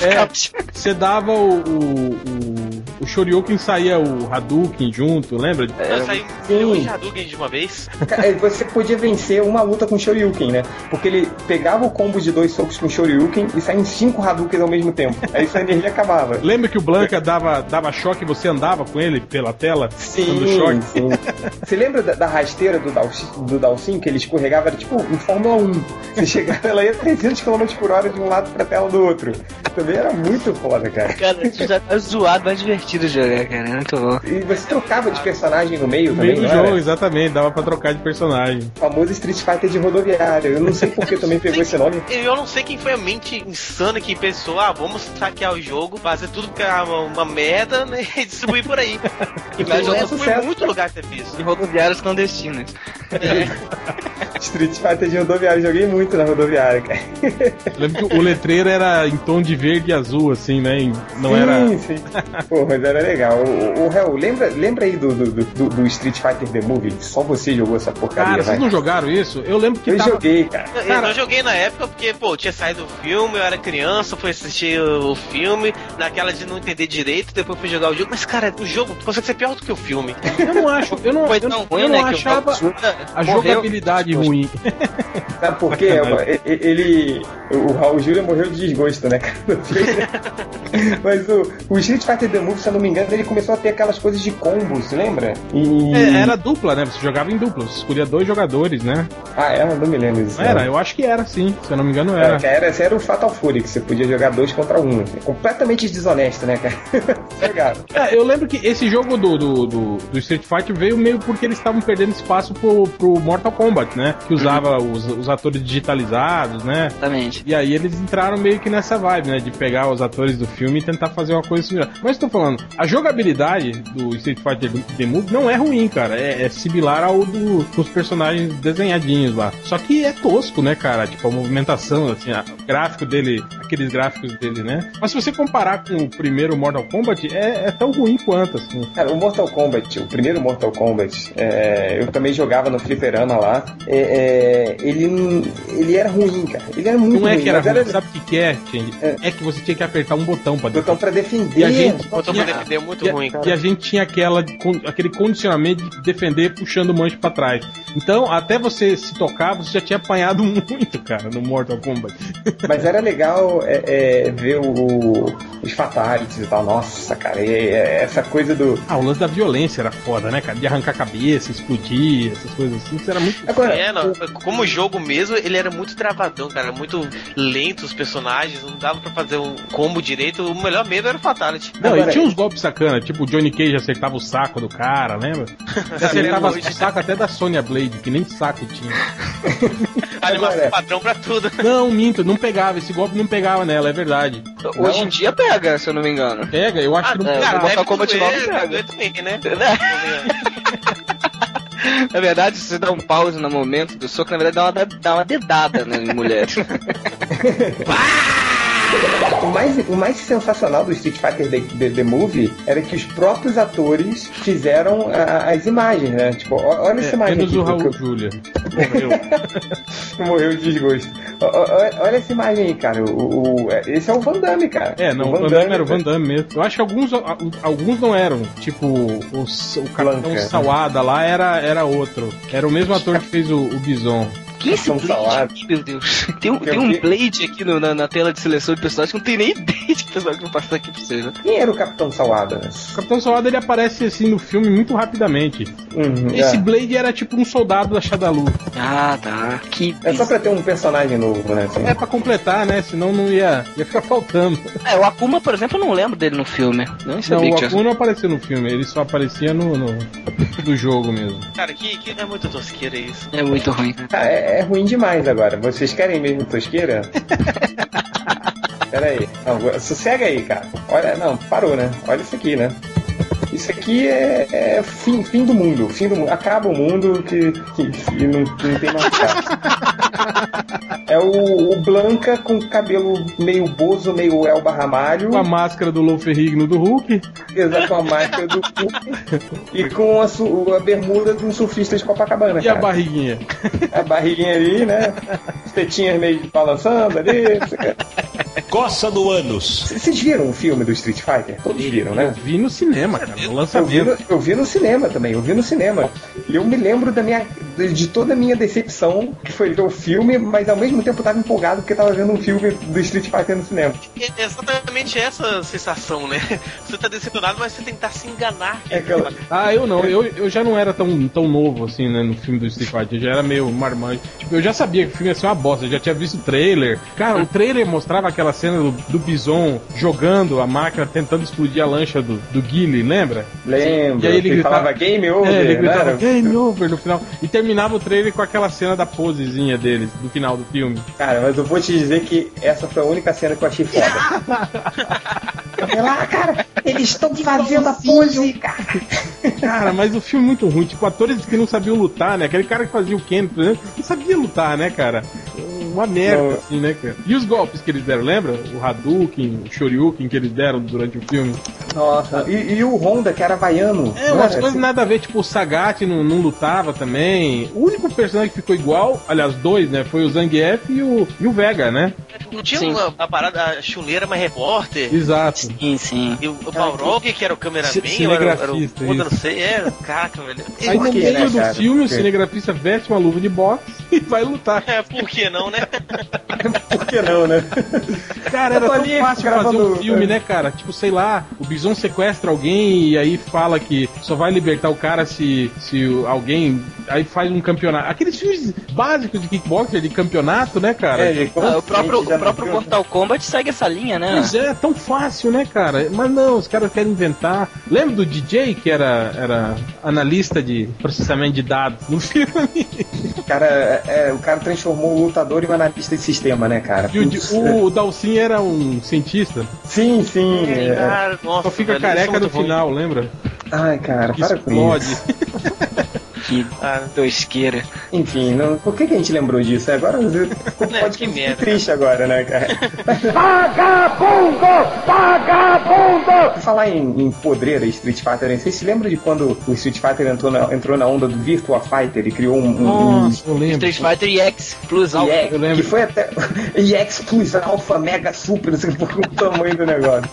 E: É, você dava o, o, o, o Shoryuken saía o Hadouken junto, lembra?
D: Eu saí
B: Sim.
D: um Hadouken de uma vez.
B: É, Você podia vencer uma luta com o Shoryuken, né? Porque ele pegava o combo de dois socos com o Shoryuken e saía em cinco Hadouken ao mesmo tempo. Aí sua energia acabava.
E: Lembra que o Blanca dava, dava choque e você andava com ele pela tela? Dando
B: Sim,
E: choque?
B: sim. Você lembra da, da rasteira do Dalcin, do Dalcin, que ele escorregava? Era tipo em Fórmula 1. Você chegava, ela ia 300 km por hora de um lado pra tela do outro. Também era muito foda, cara.
A: Cara, isso já tá zoado, mas divertido jogar, cara. É muito bom.
B: E você trocava de personagem no meio
E: No
B: também,
E: meio do
B: era?
E: jogo, exatamente, dava pra trocar de personagem.
B: O famoso Street Fighter de rodoviária. Eu não sei por que também pegou esse nome.
D: Eu não sei quem foi a mente insana que pensou, ah, vamos saquear o jogo, fazer tudo ficar uma, uma merda né, e distribuir por aí. E
B: Mas
D: já
B: é
D: foi
B: sucesso.
D: muito lugar ter visto.
A: De rodoviárias clandestinas.
B: Street Fighter de rodoviária. Joguei muito na rodoviária, cara.
E: Lembro que o letreiro era em tom de verde e azul, assim, né? Não
B: sim,
E: era.
B: sim. Pô, mas era legal. O, o Hel, lembra, lembra aí do, do, do, do Street Fighter The Movie? Só você jogou essa porcaria,
E: Cara,
B: vai.
E: vocês não jogaram isso? Eu lembro que
B: Eu
E: tava.
B: joguei, cara.
D: Eu
E: Cara-
D: não joguei na época porque, pô, tinha saído o filme, eu era criança, fui assistir o filme, naquela de não entender direito, depois fui jogar o jogo. Mas, cara, o jogo consegue ser pior do que o filme.
E: Eu não acho. Eu não,
A: Foi
E: eu,
A: tão
E: eu
A: ruim,
E: não
A: né?
E: achava
A: Raul
E: a
A: morreu.
E: jogabilidade ruim.
B: Sabe por quê? Ele. O Raul Júlia morreu de desgosto, né, cara? Mas o, o Street Fighter The Movie, se eu não me engano, ele começou a ter aquelas coisas de combos, lembra? E...
E: É, era dupla, né? Você jogava em dupla, você escolhia dois jogadores, né?
B: Ah, era? Não me lembro disso.
E: Era? Eu acho que era, sim. Se eu não me engano,
B: Era,
E: era.
B: que era, esse era o Fatal Fury, que você podia jogar dois contra um. É completamente desonesto, né, cara? Jogava.
E: É, eu lembro que esse jogo do, do, do, do Street Fighter veio meio porque eles estavam perdendo espaço pro, pro Mortal Kombat, né? Que usava os, os atores digitalizados, né?
A: Exatamente.
E: E aí eles entraram meio que nessa vibe, né? De pegar os atores do filme e tentar fazer uma coisa similar. Mas tô falando, a jogabilidade do Street Fighter The Move não é ruim, cara. É, é similar ao do, dos personagens desenhadinhos lá. Só que é tosco, né, cara? Tipo, a movimentação, assim, a- o gráfico dele, aqueles gráficos dele, né? Mas se você comparar com o primeiro Mortal Kombat, é, é tão ruim quanto, assim.
B: Cara, o Mortal Kombat, o primeiro Mortal Kombat, é, eu também jogava no fliperama lá. É, é, ele, ele era ruim, cara. Ele era muito
E: Não é
B: ruim.
E: que era
B: mas
E: sabe o que, que é, Change?
B: É.
E: É. que você tinha que apertar um botão pra
B: Botão pra defender.
E: E a gente-
D: Botou
E: tinha-
D: pra defender muito
E: E
D: ruim, cara.
E: e a gente tinha aquela, aquele condicionamento de defender puxando o manche pra trás. Então, até você se tocar, você já tinha apanhado muito, cara, no Mortal Kombat.
B: Mas era legal é, é, ver o- os fatalities e tal. Nossa, cara, e- e- essa coisa do.
E: Ah, o lance da violência era foda, né, cara? De arrancar a cabeça, explodir, essas coisas assim. Isso era muito.
B: Agora,
D: É, não, como jogo mesmo, ele era muito travadão, cara, muito lento os personagens, não dava pra fazer um combo direito, o melhor mesmo era o Fatality.
E: Não,
B: Agora-
E: e tinha uns golpes sacana, tipo o Johnny Cage acertava o saco do cara, lembra? Ele acertava o saco até da Sonya Blade, que nem saco tinha.
D: Animação
B: Agora-
D: padrão pra tudo.
E: Não, minto, não pegava, esse golpe não pegava nela, é verdade.
A: Hoje em dia pega, se eu não me engano.
E: Pega, eu acho que não
A: é,
E: pegava.
A: Mortal
D: deve
A: Kombat
D: doer,
A: 9 pega.
D: doer também, né?
A: Na verdade, se você dá um pause no momento do soco, na verdade dá uma, dá uma dedada né, em mulher.
B: O mais, o mais sensacional do Street Fighter The, The- The Movie era que os próprios atores fizeram a- as imagens, né? Tipo, olha essa
E: É,
B: imagem.
E: menos
B: aqui,
E: o Raul
B: eu-
E: Júlia. Morreu.
B: Morreu de desgosto. Olha essa imagem aí, cara. O, o- esse é o Van Damme, cara.
E: É, não, o Van Damme era o Van Damme mesmo. Eu acho que alguns, alguns não eram. Tipo, o, o Capitão. Sawada lá era, era outro. Era o mesmo ator que fez o, o Bison.
A: Que esse Blade aqui, meu Deus? Tem um, tem um? Blade aqui no- na, na tela de seleção de personagens que eu não tenho nem ideia de que personagem que eu vou passar aqui pra vocês, né?
B: Quem era o Capitão Salada?
E: O Capitão Sawada ele aparece assim no filme muito rapidamente.
B: Uhum,
E: Esse
B: é.
E: Blade era tipo um soldado da Shadalu.
A: Ah, tá. Que
B: É só pra ter um personagem novo, né? assim.
E: É pra completar, né? Senão não ia, ia ficar faltando.
A: É, o Akuma, por exemplo, eu não lembro dele no filme. Eu
E: Não,
A: sabia
E: o
A: que tinha.
E: Akuma não apareceu no filme, ele só aparecia no, no do jogo mesmo.
D: Cara, que, que é muito tosqueira isso.
A: É muito ruim.
B: Ah, é, é ruim demais agora. Vocês querem mesmo tosqueira? Pera aí. Não, sossega aí, cara. Olha, não, parou, né? Olha isso aqui, né? Isso aqui é, é fim, fim do mundo. Fim do mundo. Acaba o mundo que, que, que não, não tem mais graça. É o, o Blanca com cabelo meio bozo, meio Elba Ramalho.
E: Com a máscara do Lou Ferrigno do Hulk.
B: Exato, com a máscara do e com a, su- a bermuda de um surfista de Copacabana.
E: E a
B: cara.
E: barriguinha?
B: a barriguinha ali, né? As tetinhas meio balançando ali.
H: Coça no ânus.
B: Vocês viram o filme do Street Fighter? Todos viram,
E: Eu
B: né?
E: vi no cinema, cara, no
B: Eu vi,
E: lançamento.
B: no, eu vi no cinema também, eu vi no cinema. E eu me lembro da minha, de, toda a minha decepção, que foi ver o filme, mas ao mesmo tempo eu tava empolgado porque tava vendo um filme do Street Fighter no cinema.
D: É exatamente essa sensação, né? Você tá decepcionado, mas você tentar se enganar.
B: É aquela-
E: Ah, eu não, eu, eu já não era tão, tão novo assim, né, no filme do Street Fighter, eu já era meio marmanjo. Tipo, eu já sabia que o filme ia ser uma bosta, eu já tinha visto o trailer. Cara, o trailer mostrava aquela cena do, do Bison jogando a máquina, tentando explodir a lancha do, do Guile, lembra?
B: Lembro,
E: E aí ele
B: que
E: gritava-
B: falava game over,
E: É, ele gritava
B: né?
E: game over no final. E terminava o trailer com aquela cena da posezinha deles, do final do filme.
B: Cara, mas eu vou te dizer que essa foi a única cena que eu achei foda. Olha lá, cara, eles estão fazendo a pose, cara.
E: Cara, mas o filme é muito ruim. Tipo, atores que não sabiam lutar, né? Aquele cara que fazia o Ken, por exemplo, não sabia lutar, né, cara? Uma merda,
B: Não.
E: assim, né, cara? E os golpes que eles deram, lembra? O Hadouken, o Shoryuken que eles deram durante o filme.
B: Nossa, e, e o Honda, que era havaiano.
E: É, umas coisas nada a ver, tipo, o Sagat não, não lutava também. O único personagem que ficou igual, aliás, dois, né? Foi o Zangief e o, e o Vega, né?
D: Não tinha
A: Sim.
D: uma, a parada, a chuleira mais repórter.
E: Exato.
A: Sim, sim.
D: E o, o Balrog, que era o cameraman, era, o- era o. eu não sei, é, caraca, velho.
E: Aí no meio
B: né,
E: do
B: cara?
E: filme, o cinegrafista veste uma luva de boxe e vai lutar.
D: É, por que não, né?
B: Por que não, né?
E: Cara, era tão
B: ali
E: fácil fazer um filme, né, cara? Tipo, sei lá, o Bison sequestra alguém e aí fala que só vai libertar o cara se, se alguém. Aí faz um campeonato. Aqueles filmes básicos de kickboxer, de campeonato, né, cara?
B: É, gente,
A: Ah, o próprio, o próprio? Mortal Kombat segue essa linha, né?
E: Pois é, é tão fácil, né, cara? Mas não, os caras querem inventar. Lembra do DJ que era, era analista de processamento de dados no filme?
B: O cara, é, o cara transformou o lutador em um analista de sistema, né, cara?
E: E o,
B: Putz,
E: o, o Dalsin era um cientista.
B: Sim, sim. é.
D: Cara, nossa,
E: Só fica
D: velho, é
E: careca no final, lembra?
B: Ai, cara,
E: Que
B: para com
E: explode.
B: isso.
A: Que
D: Ah,
A: doisqueira.
B: Enfim, não, por que, que a gente lembrou disso? Agora eu- pode
D: que
B: ficar
D: merda.
B: triste agora, né, cara?
G: Vagabundo! Vagabundo!
B: Falar em, em podreira Street Fighter, vocês se lembram de quando o Street Fighter entrou na, entrou na onda do Virtua Fighter e criou um, um, um
E: Nossa, lembro.
A: Street Fighter EX Plus Alpha.
B: EX,
E: eu lembro.
B: que foi até EX Plus Alpha Mega Super, não sei o tamanho do negócio.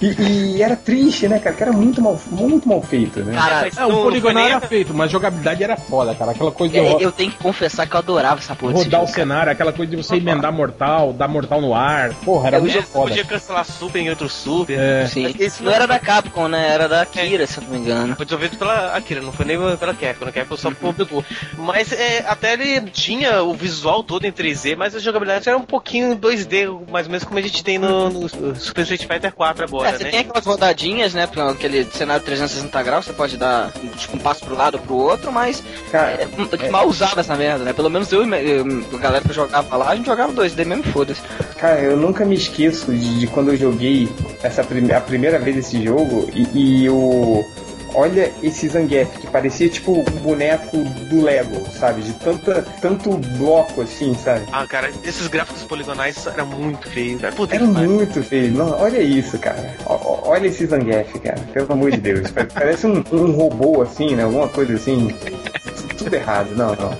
B: E, e era triste, né, cara? Que era muito mal, muito mal feito, né?
A: Cara,
E: É, o poligonal era feito, mas jogabilidade era foda, cara. Aquela coisa de
A: é,
E: ro-
A: eu tenho que confessar que eu adorava essa porra
E: rodar o
A: jogo.
E: cenário, aquela coisa de você emendar mortal, dar mortal no ar. Porra, era
A: Eu
E: muito
D: Você
E: foda.
D: podia cancelar super em outro super.
E: É.
A: Sim.
D: Esse
A: Não era da Capcom, né? Era da Akira, se eu não me engano.
D: Foi desenvolvido pela Akira, não foi nem pela Capcom, a Capcom só publicou. Mas é, até ele tinha o visual todo em 3D, mas a jogabilidade era um pouquinho 2D, mais ou menos como a gente tem no, no Super Street Fighter 4 agora,
A: É, você
D: né?
A: tem aquelas rodadinhas, né? Aquele cenário 360 graus, você pode dar tipo, um passo pro lado ou pro outro, mas
B: Cara,
A: é, mal usada essa merda, né? Pelo menos eu e a galera que jogava lá, a gente jogava 2D mesmo, foda-se.
B: Cara, eu nunca me esqueço de, de quando eu joguei essa prime a primeira vez esse jogo e, e o. Olha esse Zangief, que parecia tipo um boneco do Lego, sabe? De tanta, tanto bloco assim, sabe?
D: Ah, cara, esses gráficos poligonais eram muito feios, cara. Puta
B: Era muito feio. Não, olha isso, cara. O- olha esse Zangief, cara. Pelo amor de Deus. Pa- Parece um, um robô assim, né? Alguma coisa assim. Tu- Tudo errado. Não, não.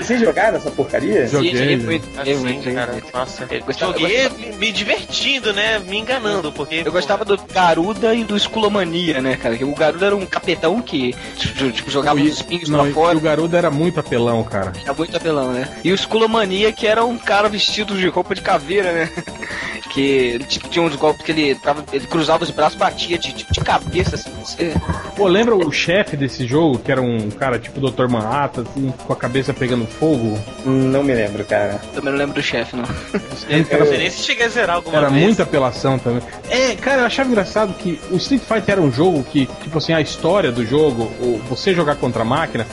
B: Vocês jogaram essa porcaria?
E: Joguei,
A: Sim, joguei muito,
D: Assim,
A: muito, joguei
D: cara,
A: muito.
D: nossa.
A: Eu gostava-
D: Joguei me, me divertindo, né? Me enganando, porque.
A: Eu gostava do Garuda e do Skulomania, né, cara? Que O Garuda era um capetão que tipo, jogava os espinhos
E: não,
A: pra fora.
E: o Garuda era muito apelão, cara.
A: Era muito apelão, né? E o Skulomania, que era um cara vestido de roupa de caveira, né? que ele tipo, tinha uns golpes que ele, tava, ele cruzava os braços, batia de, tipo, de cabeça, assim. Você...
E: Pô, lembra o chefe desse jogo, que era um cara tipo Dr. Manhattan, assim, com a cabeça pegando fogo?
B: Não me lembro, cara.
A: Também não lembro do chefe, não.
D: Eu não sei nem se cheguei a zerar alguma
E: Era
D: vez.
E: muita apelação também. É, cara, eu achava engraçado que o Street Fighter era um jogo que, tipo assim, a história do jogo, o- você jogar contra a máquina,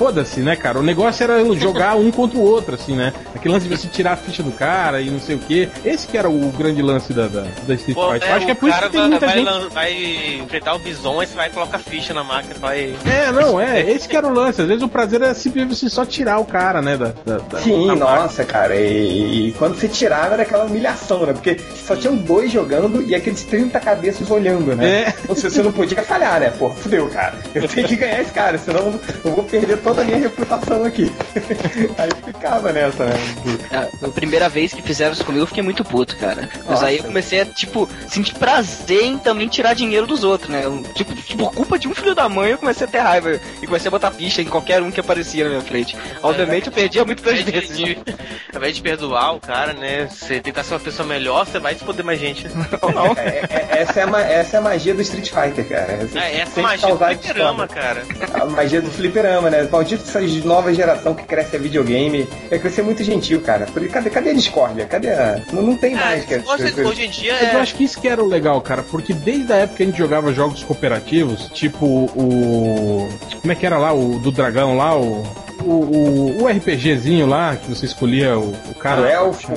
E: foda-se, né, cara? O negócio era jogar um contra o outro, assim, né? Aquele lance de você tirar a ficha do cara e não sei o quê. Esse que era o grande lance da, da, da Street
D: Pô,
E: Fighter.
D: é,
E: Eu acho que é por isso que tem
D: vai,
E: muita
D: vai
E: gente.
D: vai enfrentar o você vai colocar ficha na máquina, vai.
E: É, não, é, esse que era o lance. Às vezes o prazer era simplesmente você só tirar o cara, né? Da, da, da-
B: Sim, nossa, cara. E, e quando você tirava era aquela humilhação, né? Porque só tinham dois jogando e aqueles 30 cabeças olhando, né?
E: É.
B: Ou seja, você não podia falhar, né? Pô, fudeu, cara. Eu tenho que ganhar esse cara, senão eu vou perder toda a minha reputação aqui. aí ficava nessa, né?
A: A, a primeira vez que fizeram isso comigo, eu fiquei muito puto, cara. Mas
B: Nossa.
A: aí eu comecei a, tipo, sentir prazer em também tirar dinheiro dos outros, né? Eu, tipo, por culpa de um filho da mãe, eu comecei a ter raiva. E comecei a botar ficha em qualquer um que aparecia na minha frente. Obviamente, eu perdia
D: Ao invés
A: vezes.
D: de, ao invés de perdoar o cara, né? Você tentar ser uma pessoa melhor, você vai foder mais gente.
A: Ou não.
B: É, é- essa, é a, essa é a magia do Street Fighter, cara. Você
D: É, essa
B: tem que
D: magia do fliperama, cara.
B: A magia do fliperama, né? Maldito essa nova geração que cresce a videogame. É crescer muito gentil, cara. Por- Cadê, cadê a discórdia? Cadê a... Não, não tem mais, cara.
D: Ah, hoje, hoje em dia
E: Mas eu
D: é.
E: acho que isso que era o legal, cara, porque desde a época que a gente jogava jogos cooperativos, tipo o. Como é que era lá, o do dragão lá, o. O, o, o RPGzinho lá, que você escolhia o, o cara.
B: O elfo,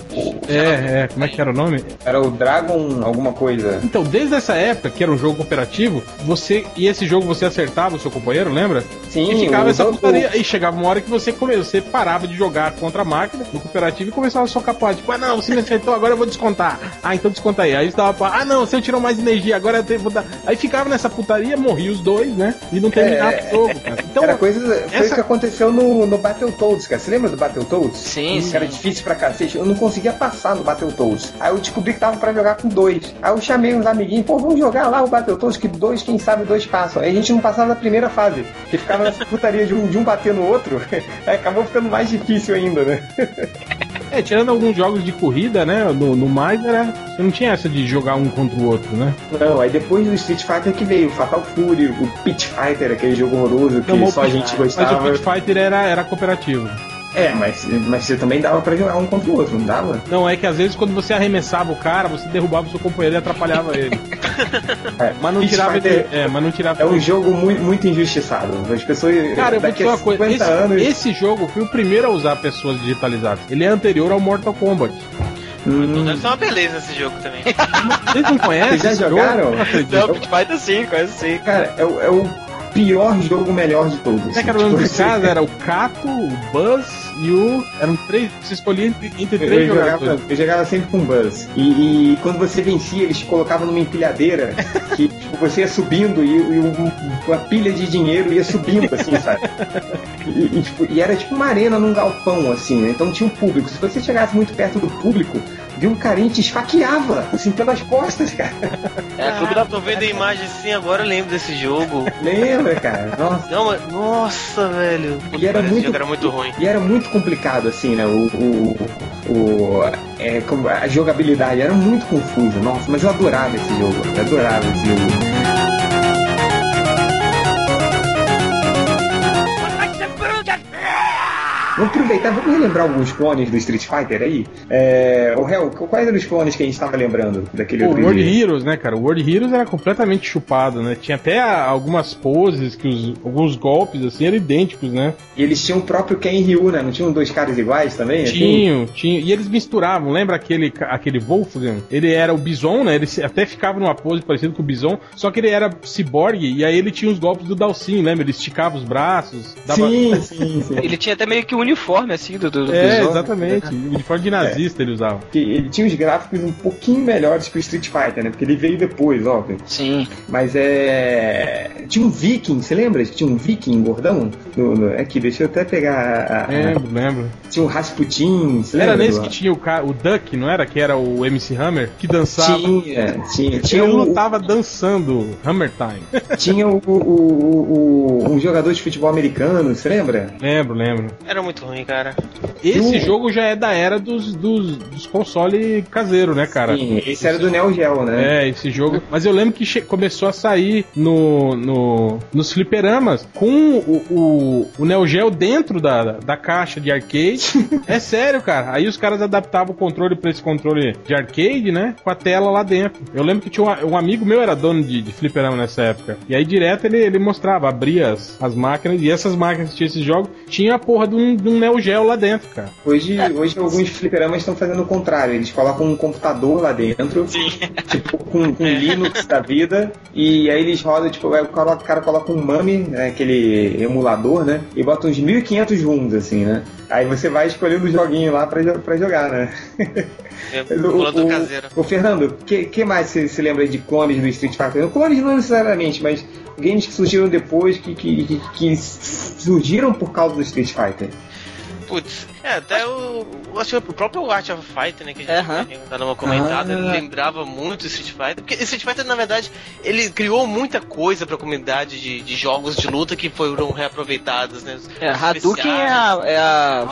E: É, é, como é que era o nome?
B: era o Dragon alguma coisa.
E: Então, desde essa época, que era um jogo cooperativo, você. E esse jogo você acertava o seu companheiro, lembra?
B: Sim,
E: E ficava essa putaria. E chegava uma hora que você você parava de jogar contra a máquina no cooperativo e começava a socar pó. Tipo, ah não, você me acertou, agora eu vou descontar. Ah, então desconta aí. Aí você dava pra. Ah não, você tirou mais energia, agora eu vou dar. Aí ficava nessa putaria, morria os dois, né? E não terminava
B: É,
E: o jogo, cara. Então,
B: era coisa. Foi
E: essa-
B: que aconteceu no, no Battletoads, cara. Você lembra do Battletoads?
A: Sim, sim.
B: Era difícil pra cacete. Eu não conseguia passar no Battletoads. Aí eu descobri que tava pra jogar com dois. Aí eu chamei uns amiguinhos, pô, vamos jogar lá o Battletoads, que dois, quem sabe, dois passam. Aí a gente não passava da primeira fase. Que ficava nessa putaria de um, de um bater no outro. Aí acabou ficando mais difícil ainda, né?
E: é, tirando alguns jogos de corrida, né? No, no mais era. Você não tinha essa de jogar um contra o outro, né?
B: Não, aí depois do Street Fighter que veio o Fatal Fury, o Pit Fighter, aquele jogo horroroso que só a gente
E: Mas o
B: gostava.
E: Pit Fighter era, era cooperativo.
B: É, mas, mas você também dava pra jogar um contra o outro, não dava?
E: Não, é que às vezes quando você arremessava o cara, você derrubava o seu companheiro e atrapalhava ele.
B: É,
E: Mas não tirava ele. É, mas não tirava
B: É um
E: ele.
B: jogo muito, muito injustiçado. As pessoas.
E: Cara, eu vou te dizer
B: a
E: uma coisa.
B: 50
E: Esse,
B: anos.
E: esse jogo foi o primeiro a usar pessoas digitalizadas. Ele é anterior ao Mortal Kombat.
B: Hum,
D: Deve ser uma beleza esse jogo também.
E: Vocês não conhecem?
B: Vocês já
E: esse jogo?
B: jogaram?
E: Não
A: Pit Fighter sim, conhece sim.
B: cara, é, o- é o pior jogo melhor de todos.
E: Né, cara, o nome
B: Tipo, assim,
E: caras era o Kato, o Buzz e o. Eram três. Você escolhia entre, entre
B: Eu,
E: três
B: jogava,
E: jogadores.
B: eu jogava sempre com Buzz. E, e quando você vencia, eles colocavam numa empilhadeira que tipo, você ia subindo e, e um- uma pilha de dinheiro ia subindo, assim, sabe? E, e, tipo, e era tipo uma arena num galpão, assim, né? Então tinha um público. Se você chegasse muito perto do público, viu um carinha te esfaqueava, assim, pelas costas, cara.
A: É, clube da
D: tô vendo a imagem assim, agora eu lembro desse jogo.
B: Lembra, cara? Nossa.
D: Não, mas, nossa, velho.
B: E era
D: Esse
B: muito,
D: jogo era muito ruim.
B: E era muito complicado, assim, né? O, o, o- é, como- a jogabilidade era muito confusa. Nossa, mas eu adorava esse jogo. Eu adorava esse jogo. Vamos aproveitar, vamos relembrar alguns clones do Street Fighter aí. É, o Hel, quais eram os clones que a gente estava lembrando daquele
E: O
B: outro
E: World
B: dia?
E: Heroes, né, cara? O World Heroes era completamente chupado, né? Tinha até algumas poses que os, alguns golpes assim eram idênticos, né?
B: E eles tinham o próprio Ken Ryu, né? Não tinham dois caras iguais também? assim?
E: Tinham, tinham. E eles misturavam, lembra aquele, aquele Wolfgang? Ele era o Bison, né? Ele até ficava numa pose parecida com o Bison, só que ele era ciborgue e aí ele tinha os golpes do Dalsin, lembra? Ele esticava os braços, dava.
B: Sim, sim, sim.
A: Ele tinha até meio que um uniforme assim do, do, do
E: É,
A: Bison.
E: exatamente. O uniforme de nazista ele usava.
B: que ele tinha os gráficos um pouquinho melhores que o Street Fighter, né? Porque ele veio depois, óbvio.
A: Sim.
B: Mas é. Tinha um viking, você lembra? Tinha um viking gordão? No, no... Aqui, deixa eu até pegar. A, a-
E: Lembro, lembro.
B: Tinha um Rasputin, você
E: Era
B: lembra?
E: nesse
B: do-
E: que tinha o, ca- o Duck, não era? Que era o MC Hammer, que dançava.
B: Tinha, tinha. Tinha,
E: Ele
B: o,
E: lutava dançando Hammer Time.
B: tinha o, o, o- o- um jogador de futebol americano, você lembra?
E: lembro, lembro.
D: Era muito ruim, cara.
E: Esse
B: O-
E: jogo já é da era dos, dos, dos consoles caseiros, né, cara?
B: Sim, esse era do Neo Geo, né?
E: É, esse jogo. Mas eu lembro que começou a sair no, no, nos fliperamas com o, o, o Neo Geo dentro da, da caixa de arcade. é sério, cara. Aí os caras adaptavam o controle pra esse controle de arcade, né? Com a tela lá dentro. Eu lembro que tinha um, um amigo meu era dono de, de fliperama nessa época. E aí direto ele, ele mostrava, abria as, as máquinas. E essas máquinas que tinham esses jogos, tinha a porra de um, de um Neo Geo lá dentro, cara.
B: Hoje, hoje alguns fliperamas estão fazendo o contrário. Eles colocam um computador lá dentro, tipo com, com Linux da vida, e aí eles rodam, tipo, o cara, o cara coloca um MAME, né, aquele emulador, né? E bota uns 1500 ROMs, assim, né? Aí você vai escolhendo o joguinho lá pra, pra jogar, né?
D: É,
B: o- o-
D: caseiro.
B: Ô Fernando, o que, que mais você se lembra de clones do Street Fighter? Clones não necessariamente, mas games que surgiram depois que, que, que, que surgiram por causa do Street Fighter?
D: Putz, é, até o. eu Acho que o próprio Art of Fighter, né? Que a gente dado uma comentada,
B: Ah.
D: ele lembrava muito Street Fighter. Porque Street Fighter, na verdade, ele criou muita coisa pra comunidade de, de jogos de luta que foram reaproveitados, né?
A: É, Hadouken é a, é a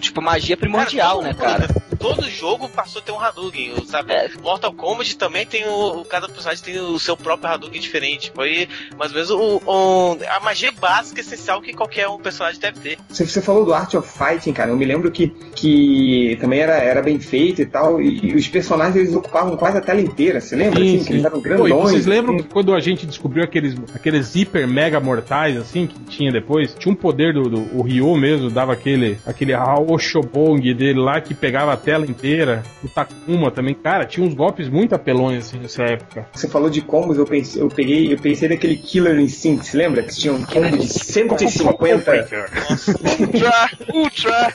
A: tipo magia primordial,
D: todo-
A: né, cara?
D: Todo jogo passou a ter um Hadouken, sabe?
A: É.
D: Mortal Kombat também tem o. Cada personagem tem o seu próprio Hadouken diferente. Foi mais ou menos o, o- a magia básica, essencial que qualquer um personagem deve ter.
B: Você, você falou do Art of Fighting, cara. Eu me lembro que, que também era, era bem feito e tal. E, e os personagens eles ocupavam quase a tela inteira. Você lembra?
E: Sim,
B: assim, que eles
E: sim.
B: eram
E: Pô, e
B: grandões.
E: vocês lembram
B: assim?
E: que quando a gente descobriu aqueles, aqueles hiper mega mortais, assim, que tinha depois? Tinha um poder do, do o Ryo mesmo, dava aquele, aquele Aoshobong dele lá que pegava a tela inteira. O Takuma também. Cara, tinha uns golpes muito apelões, assim, nessa época.
B: Você falou de combos, eu pensei, eu peguei, eu pensei daquele Killer Instinct, você lembra? Que tinha um combo de 150.
A: Ultra, ultra.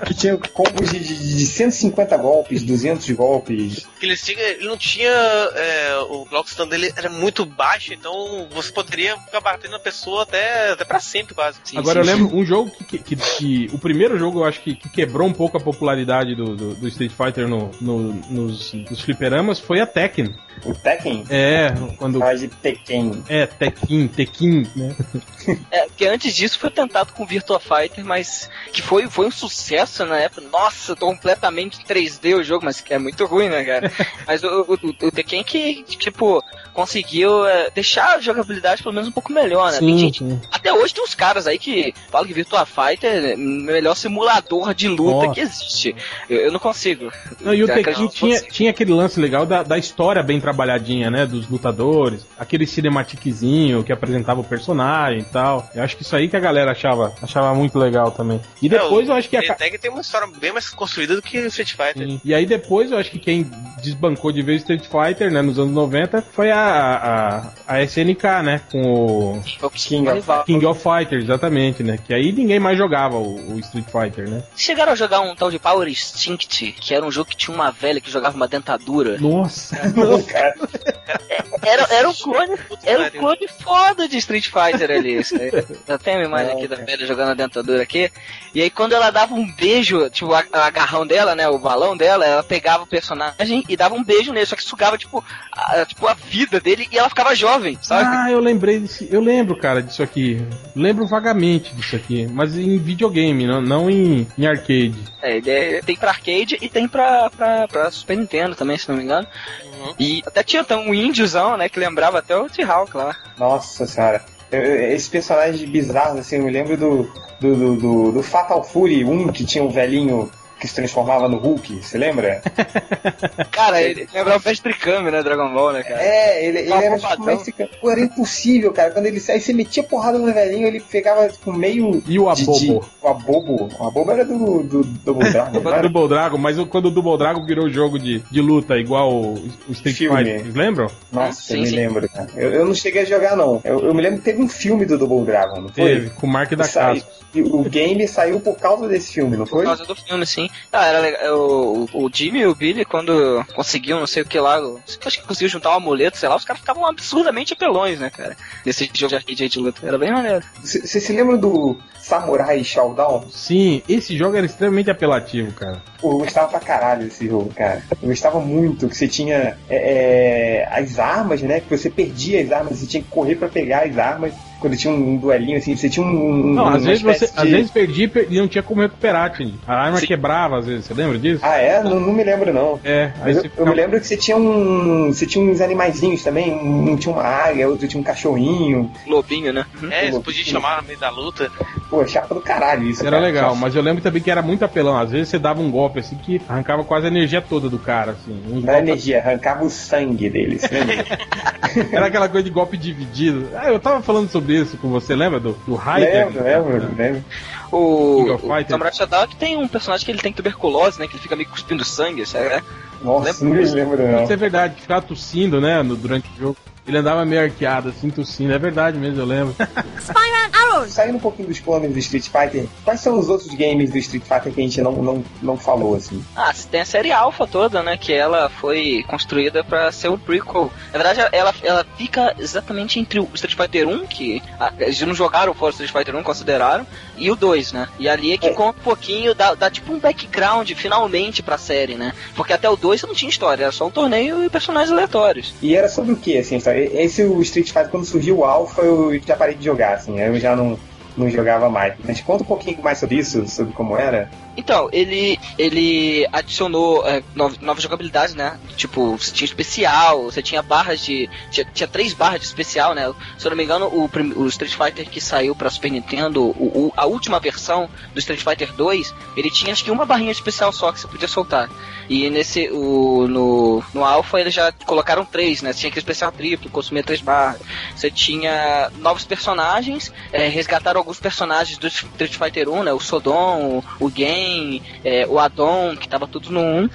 B: que tinha combos de, de, de 150 golpes, 200 golpes.
D: que tinham, ele não tinha é, o bloco stand dele era muito baixo, então você poderia ficar batendo a pessoa até, até pra sempre quase.
E: Agora eu lembro um jogo que, que- que- que- O primeiro jogo eu acho que, que quebrou um pouco a popularidade do, do, do Street Fighter no, no- nos, nos fliperamas foi a Tekken.
B: O Tekken?
E: É, quando.
B: Faz de Tekken.
E: É, Tekken, Tekken, né?
A: É, porque antes disso foi tentado com Virtua Fighter, mas que foi, foi um sucesso na época. Nossa, completamente 3D o jogo, mas que é muito ruim, né, cara? mas o, o, o- o Tekken que, tipo, conseguiu é, deixar a jogabilidade pelo menos um pouco melhor, né? Tem gente,
E: sim.
A: até hoje tem uns caras aí que falam que Virtua Fighter é o melhor simulador de luta
E: Nossa.
A: que existe. Eu, eu não consigo.
E: Não, e o Tekken tinha, tinha aquele lance legal da, da história bem trabalhadinha, né? Dos lutadores, aquele cinematiquezinho que apresentava o personagem e tal. Eu acho que isso aí que a galera achava, achava muito legal também. E depois eu acho que a,
D: Tag tem uma história bem mais construída do que o Street Fighter.
E: Sim. E aí depois eu acho que quem desbancou de vez Street Fighter, né, nos anos 90, foi a, a, a SNK, né, com o
A: O
B: King of.
E: King of Fighters, exatamente, né, que aí ninguém mais jogava o, o Street Fighter, né.
A: Chegaram a jogar um tal de Power Instinct, que era um jogo que tinha uma velha que jogava uma dentadura.
E: Nossa.
A: Era, era um clone, era um clone foda de Street Fighter ali. isso aí. Eu tenho uma imagem aqui da velha jogando a dentadura aqui. E aí quando ela dava um beijo, tipo, a, a agarrão dela, né? O balão dela, ela pegava o personagem e dava um beijo nele, só que sugava, tipo, a, tipo, a vida dele e ela ficava jovem, sabe?
E: ah, eu lembrei desse, eu lembro, cara, disso aqui. Lembro vagamente disso aqui, mas em videogame, não, não em, em arcade.
A: É, ele é- tem pra arcade e tem pra, pra, pra Super Nintendo também, se não me engano.
D: Uhum.
A: E até tinha até um índiozão, né? Que lembrava até o T-Hawk lá.
B: Nossa senhora. Eu- eu- Esse personagem bizarro, assim, eu me lembro do, do, do, do- do Fatal Fury 1, que tinha um velhinho que se transformava no Hulk, você lembra?
A: Cara, ele lembrava o Mestre Kami, né? Dragon Ball, né, cara?
B: É, ele, ele era tipo mexicano. Pô, era impossível, cara. Quando ele saía, você metia porrada no velhinho, ele pegava tipo meio.
E: E o Abobo?
B: de- O Abobo. O Abobo era do, do Double Dragon, não
E: Do
B: era?
E: Double Dragon, mas quando o Double Dragon virou jogo de, de luta igual o, o Street
B: Filme.
E: Fighter, vocês lembram?
B: Nossa,
A: Sim,
B: eu me
A: sim.
B: lembro, cara. Eu, eu não cheguei a jogar, não. Eu, eu me lembro que teve um filme do Double Dragon, não foi?
E: Teve, com o Mark da
B: e o game saiu por causa desse filme, não
A: Por
B: foi?
A: causa do filme, sim. Ah, era legal. O, o Jimmy e o Billy, quando conseguiam, não sei o que lá, acho que conseguiu juntar um amuleto, sei lá, os caras ficavam absurdamente apelões, né, cara? Nesse jogo de arcade aí de luta. Era bem maneiro.
B: Você se lembra do Samurai Showdown?
E: Sim, esse jogo era extremamente apelativo, cara.
B: Pô, eu gostava pra caralho desse jogo, cara. Eu gostava muito que você tinha é, é, as armas, né? Que você perdia as armas, você tinha que correr pra pegar as armas. Quando tinha um, duelinho, assim, você tinha um. um-
E: Não,
B: uma
E: às vezes você
B: espécie
E: às
B: de-
E: vezes perdia e não tinha como recuperar, Tindy. A arma
A: Sim.
E: quebrava às vezes, você lembra disso?
B: Ah, é? Não, não me lembro, não.
E: É, aí
B: Mas
E: você
B: eu, eu me lembro que você tinha um. Você tinha uns animaizinhos também. Um tinha uma águia, outro tinha um cachorrinho.
A: Lobinho, né?
D: É, você podia chamar no meio da luta.
B: Pô, chapa do caralho isso.
E: Era
B: cara.
E: legal, mas eu lembro também que era muito apelão. Às vezes você dava um golpe assim que arrancava quase a energia toda do cara, assim. Uns
B: Não era
E: golpes-
B: energia, arrancava o sangue deles.
E: Era aquela coisa de golpe dividido. Ah, eu tava falando sobre isso com você, lembra do, do Raider?
B: lembro, lembro, lembro.
A: O,
E: King of
A: o
E: Fighters.
A: Samurai Shodown que tem um personagem que ele tem tuberculose, né? Que ele fica meio cuspindo sangue, sabe? né?
B: Nossa, não me lembro, não.
E: Isso é verdade, ficava tossindo, né, no- durante o jogo. Ele andava meio arqueado, assim, tossindo. É verdade mesmo, eu lembro.
B: Saindo um pouquinho dos planos do Street Fighter, quais são os outros games do Street Fighter que a gente não, não, não falou, assim?
A: Ah, tem a série Alpha toda, né? Que ela foi construída pra ser um prequel. Na verdade, ela, ela fica exatamente entre o Street Fighter 1, que ah, eles não jogaram fora o Street Fighter 1, consideraram, e o 2, né? E ali é que
B: É.
A: conta um pouquinho, dá, dá tipo um background finalmente pra série, né? Porque até o 2 não tinha história, era só um torneio e personagens aleatórios.
B: E era sobre o que, assim, sabe? Esse o Street Fighter, quando surgiu o Alpha, eu já parei de jogar, assim, eu já não, não jogava mais. Mas conta um pouquinho mais sobre isso, sobre como era.
A: Então, ele, ele adicionou é, nova, nova jogabilidade, né? Tipo, você tinha especial, você tinha barras de. Tinha, tinha três barras de especial, né? Se eu não me engano, o, o Street Fighter que saiu pra Super Nintendo, o, o- a última versão do Street Fighter 2, ele tinha acho que uma barrinha especial só que você podia soltar. E nesse, o, no, no Alpha eles já colocaram três, né? Você tinha aquele especial triplo, consumia três barras. Você tinha novos personagens, é, resgataram alguns personagens do Street Fighter 1, né? O Sodom, o, o Gen, é, o Adon, que tava tudo no 1.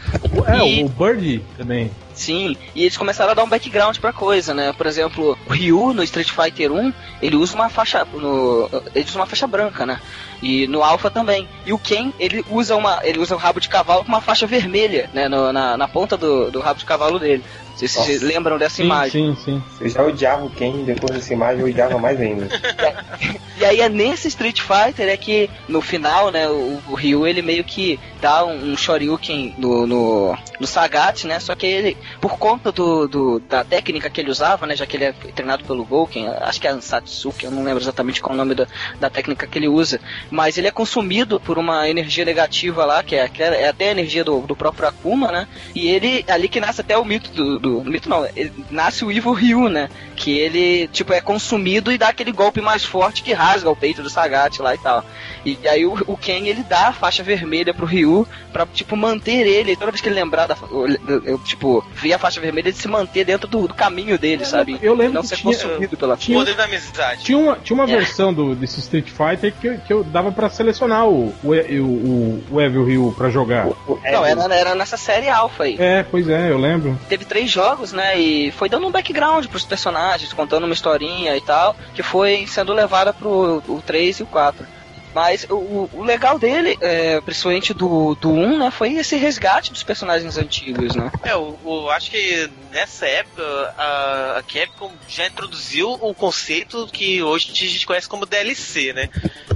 E: É,
A: E-
E: o Bird também.
A: Sim, e eles começaram a dar um background pra coisa, né? Por exemplo, o Ryu no Street Fighter 1, ele usa uma faixa. No, ele usa uma faixa branca, né? E no Alpha também. E o Ken, ele usa uma. Ele usa um rabo de cavalo com uma faixa vermelha, né? no- na, na ponta do, do rabo de cavalo dele. Se vocês
B: Nossa.
A: lembram dessa
E: Sim,
A: imagem.
E: sim, sim.
B: Eu já odiava o Ken, depois dessa imagem eu odiava mais ainda.
A: E aí é nesse Street Fighter é que no final, né, o, o Ryu ele meio que dá um, um Shoryuken no, no, no Sagat, né? Só que ele, por conta do, do- da técnica que ele usava, né, já que ele é treinado pelo Vulcan, acho que é Ansatsuki, eu não lembro exatamente qual é o nome da, da técnica que ele usa, mas ele é consumido por uma energia negativa lá, que é, que é até a energia do, do próprio Akuma, né? E ele, ali que nasce até o mito do, do mito não, ele, nasce o Evil Ryu, né? Que ele, tipo, é consumido e dá aquele golpe mais forte que rasga o peito do Sagat lá e tal. E aí o, o Ken, ele dá a faixa vermelha pro Ryu pra, tipo, manter ele, toda vez que ele lembrar da, eu, eu, tipo, ver a faixa vermelha, ele se manter dentro do, do caminho dele, sabe?
E: eu lembro
A: Não
E: que
A: ser
E: tinha-
A: consumido pela
E: Tinha-
D: poder da amizade.
E: Tinha uma, tinha uma
A: É.
E: versão do, desse Street Fighter que, eu- que eu dava pra selecionar o, o, E- o, o, o Evil Ryu pra jogar.
B: O- o-
A: Não, era, era nessa série alfa aí.
E: É, pois é, eu lembro.
A: teve três jogos, né? E foi dando um background pros personagens, contando uma historinha e tal, que foi sendo levada pro o 3 e o 4. Mas o, o legal dele, é, principalmente do, do 1, né, foi esse resgate dos personagens antigos, né?
D: É, o, o- acho que nessa época a, a Capcom já introduziu o conceito que hoje a gente conhece como DLC, né?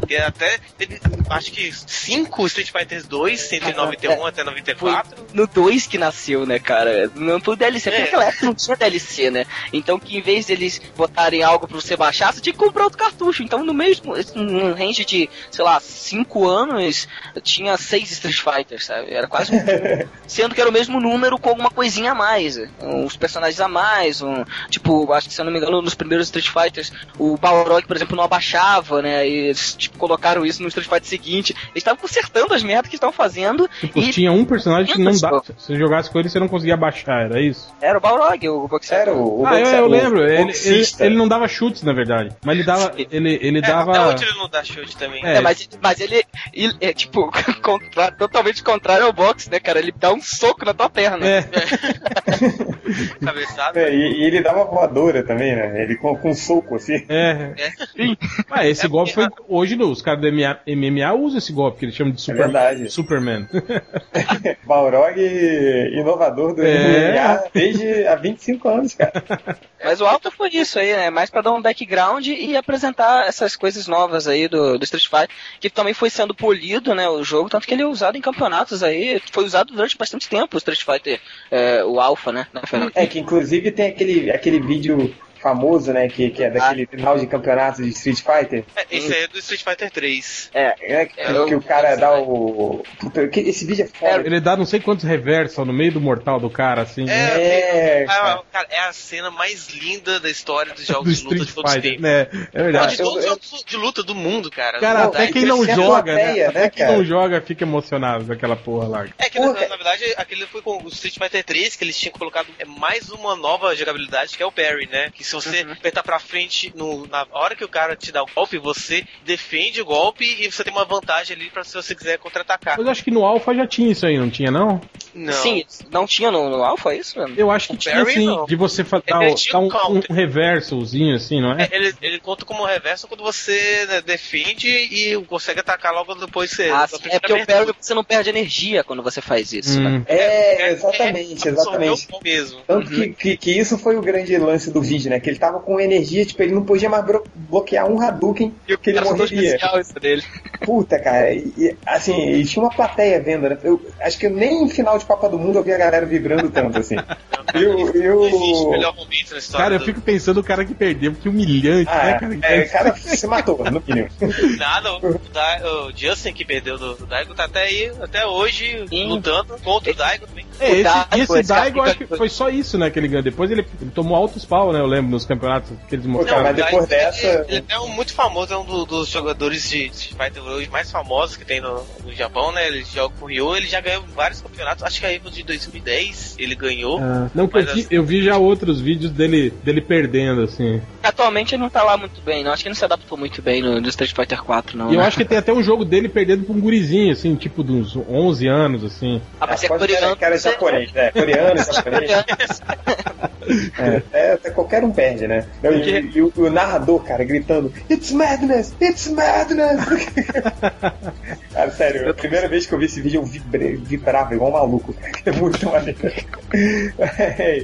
D: Que até teve, acho que cinco Street Fighter 2, entre 91 até
A: Foi
D: 94.
A: no 2 que nasceu, né, cara? Não foi o DLC, porque
D: É.
A: naquela época não tinha DLC, né? Então que em vez deles botarem algo pra você baixar, você tinha que comprar outro cartucho. Então no mesmo, num range de, sei lá, 5 anos, tinha seis Street Fighters, sabe? Era quase um sendo que era o mesmo número com alguma coisinha a mais. Uns personagens a mais, um, tipo, acho que se eu não me engano, nos primeiros Street Fighters, o Balrog, por exemplo, não abaixava, né? E tipo, colocaram isso no Street Fighter seguinte. Eles estavam consertando as merdas que estavam fazendo
E: Tipo,
A: e
E: tinha um personagem que não dá. Se você jogasse com ele, você não conseguia baixar, era isso?
A: era o Balrog, o boxer.
B: Era o, o
E: ah, eu, eu lembro. Ele, ele, ele não dava chutes, na verdade. Mas ele dava. Ele, ele
D: É,
E: dava.
D: até hoje ele não dá chute também.
E: É.
A: É, mas, mas ele, ele é tipo contra- totalmente contrário ao boxe, né, cara? Ele dá um soco na tua perna.
E: É,
D: Cabeçado.
B: É, e, e ele dava voadora também, né? Ele com, com soco, assim.
E: é. Ah, esse
D: É
E: golpe foi. Hoje os caras do MMA, usam esse golpe, que eles chamam de super,
B: verdade.
E: Superman.
B: Balrog, inovador do
E: É.
B: MMA desde há 25 anos, cara.
A: Mas o Alpha foi isso aí, né? Mais pra dar um background e apresentar essas coisas novas aí do, do Street Fighter, que também foi sendo polido, né? O jogo, tanto que ele é usado em campeonatos aí. Foi usado durante bastante tempo o Street Fighter, é, o Alpha, né?
B: É que inclusive tem aquele, aquele vídeo famoso, né? Que, que é daquele final de campeonato de Street Fighter.
D: É, esse aí é do Street Fighter 3.
A: É,
B: É, que,
A: É, eu-
B: que o cara dá o. Puta, que- esse vídeo é foda.
E: Ele dá não sei quantos reversos no meio do mortal do cara, assim. né?
B: É,
D: Ah,
B: cara.
D: cara, é a cena mais linda da história dos
E: Do
D: jogos de luta
E: Street
D: de todos os tempos.
E: né? É
D: Não,
E: verdade.
D: de todos os jogos de luta do mundo, cara.
E: Cara,
D: Não,
E: até quem não joga, né?
B: plateia,
E: Até
B: né,
E: quem não joga fica emocionado com aquela porra lá.
D: É que
B: Porra,
D: na, na verdade aquele foi com o Street Fighter 3 que eles tinham colocado é mais uma nova jogabilidade que é o parry, né? Que se você apertar pra frente no- na hora que o cara te dá o golpe, você defende o golpe e você tem uma vantagem ali pra se você quiser contra-atacar.
E: Mas eu acho que no Alpha já tinha isso aí, não tinha, não?
D: Não.
A: Sim, não tinha no, no Alpha isso, mano?
E: Eu acho que
D: O
E: tinha
D: Barry,
E: assim,
D: não.
E: de você dar,
D: um
E: um, um reversozinho assim, não é?
D: É, ele, ele conta como reverso quando você né, defende e consegue atacar logo depois você.
A: Ah, sim, é porque o parry você não perde energia quando você faz isso, né?
E: Hum.
B: É, exatamente,
D: É, absorveu
B: exatamente.
D: o mesmo.
B: Tanto que, que, que isso foi o grande lance do vídeo, né? Que ele tava com energia, tipo, ele não podia mais bloquear um Hadouken que ele morreria.
A: isso dele.
B: Puta, cara, e, e, assim, e tinha uma plateia vendo, né? Eu acho que nem em final de Copa do Mundo eu vi a galera vibrando tanto, assim. E e
D: existe melhor momento na história.
E: Cara, eu fico pensando o cara que perdeu, que humilhante,
B: Ah,
E: né, cara?
B: é, o cara se matou, no mínimo.
D: Nada, o, Da- o Justin que perdeu do, do Daigo tá até aí, até hoje,
A: Sim.
D: lutando contra o Daigo também.
E: É, esse,
A: Daigo,
E: e esse Daigo, acho que foi só isso, né, que ele ganhou. Depois ele, ele tomou altos pau, né, eu lembro, nos campeonatos que eles mostraram.
B: cara, mas depois
D: Daigo,
B: dessa-
D: Ele, ele é um muito famoso, é um do- dos jogadores de Street Fighter hoje mais famosos que tem no, no Japão, né? Ele joga com o Ryo, ele já ganhou vários campeonatos, acho que a Evo de 2010 ele ganhou.
E: Ah, não, que eu
D: Mas
E: vi,
D: assim-
E: eu vi já outros vídeos dele, dele perdendo, assim.
A: Atualmente ele não tá lá muito bem, não. Acho que ele não se adaptou muito bem no, no Street Fighter 4, não.
E: E eu
A: né?
E: acho que tem até um jogo dele perdendo pra um gurizinho, assim, tipo, de uns 11 anos, assim.
A: Ah, mas é
B: Pode ser
A: coreano.
B: cara
A: você-
B: japonês, né? Coreano, japonês. É, é, até qualquer um perde, né? Não, e, e o, o narrador, cara, gritando: It's madness! It's madness! cara, sério, a primeira vez que eu vi esse vídeo eu vibrei, vibrava igual um maluco. É muito maneiro. É,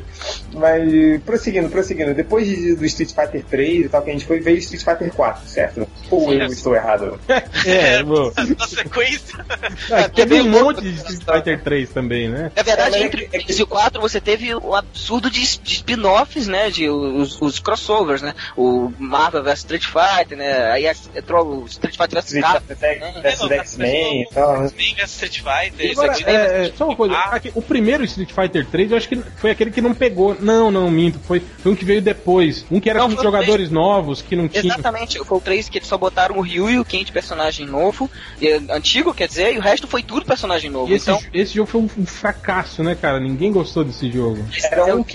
B: Mas, prosseguindo, prosseguindo, depois de- do Street Fighter 3 e tal, que a gente foi, veio Street Fighter 4, certo? Ou eu estou errado?
E: É, bom.
D: Na sequência.
E: Ah, teve um monte de Street Fighter 3 também, né?
A: Na verdade,
B: É, é
A: entre
B: é
A: o
B: que-
A: 3 e o 4 você teve o absurdo de, de spin-offs, né? De os, os crossovers, né? O Marvel vs Street Fighter, né? Aí entrou o Street Fighter vs Capcom.
B: Fighter vs X-Men e tal, né?
D: X-Men vs Street Fighter.
E: Agora,
D: aqui-
E: é, é, só uma coisa,
D: Ah.
E: aqui, o primeiro Street Fighter 3 eu acho que foi aquele que não pegou. Não, não, minto. Foi, foi um que veio depois. Um que era
A: Não,
E: com jogadores novos, que não tinha.
A: Exatamente, foi o 3 que eles só botaram o Ryu e o Ken de personagem novo, e, antigo, quer dizer, e o resto foi tudo personagem novo.
E: E esse,
A: então,
E: esse jogo foi um, um fracasso, né, cara? Ninguém gostou desse jogo.
B: Era
A: é
B: um
A: o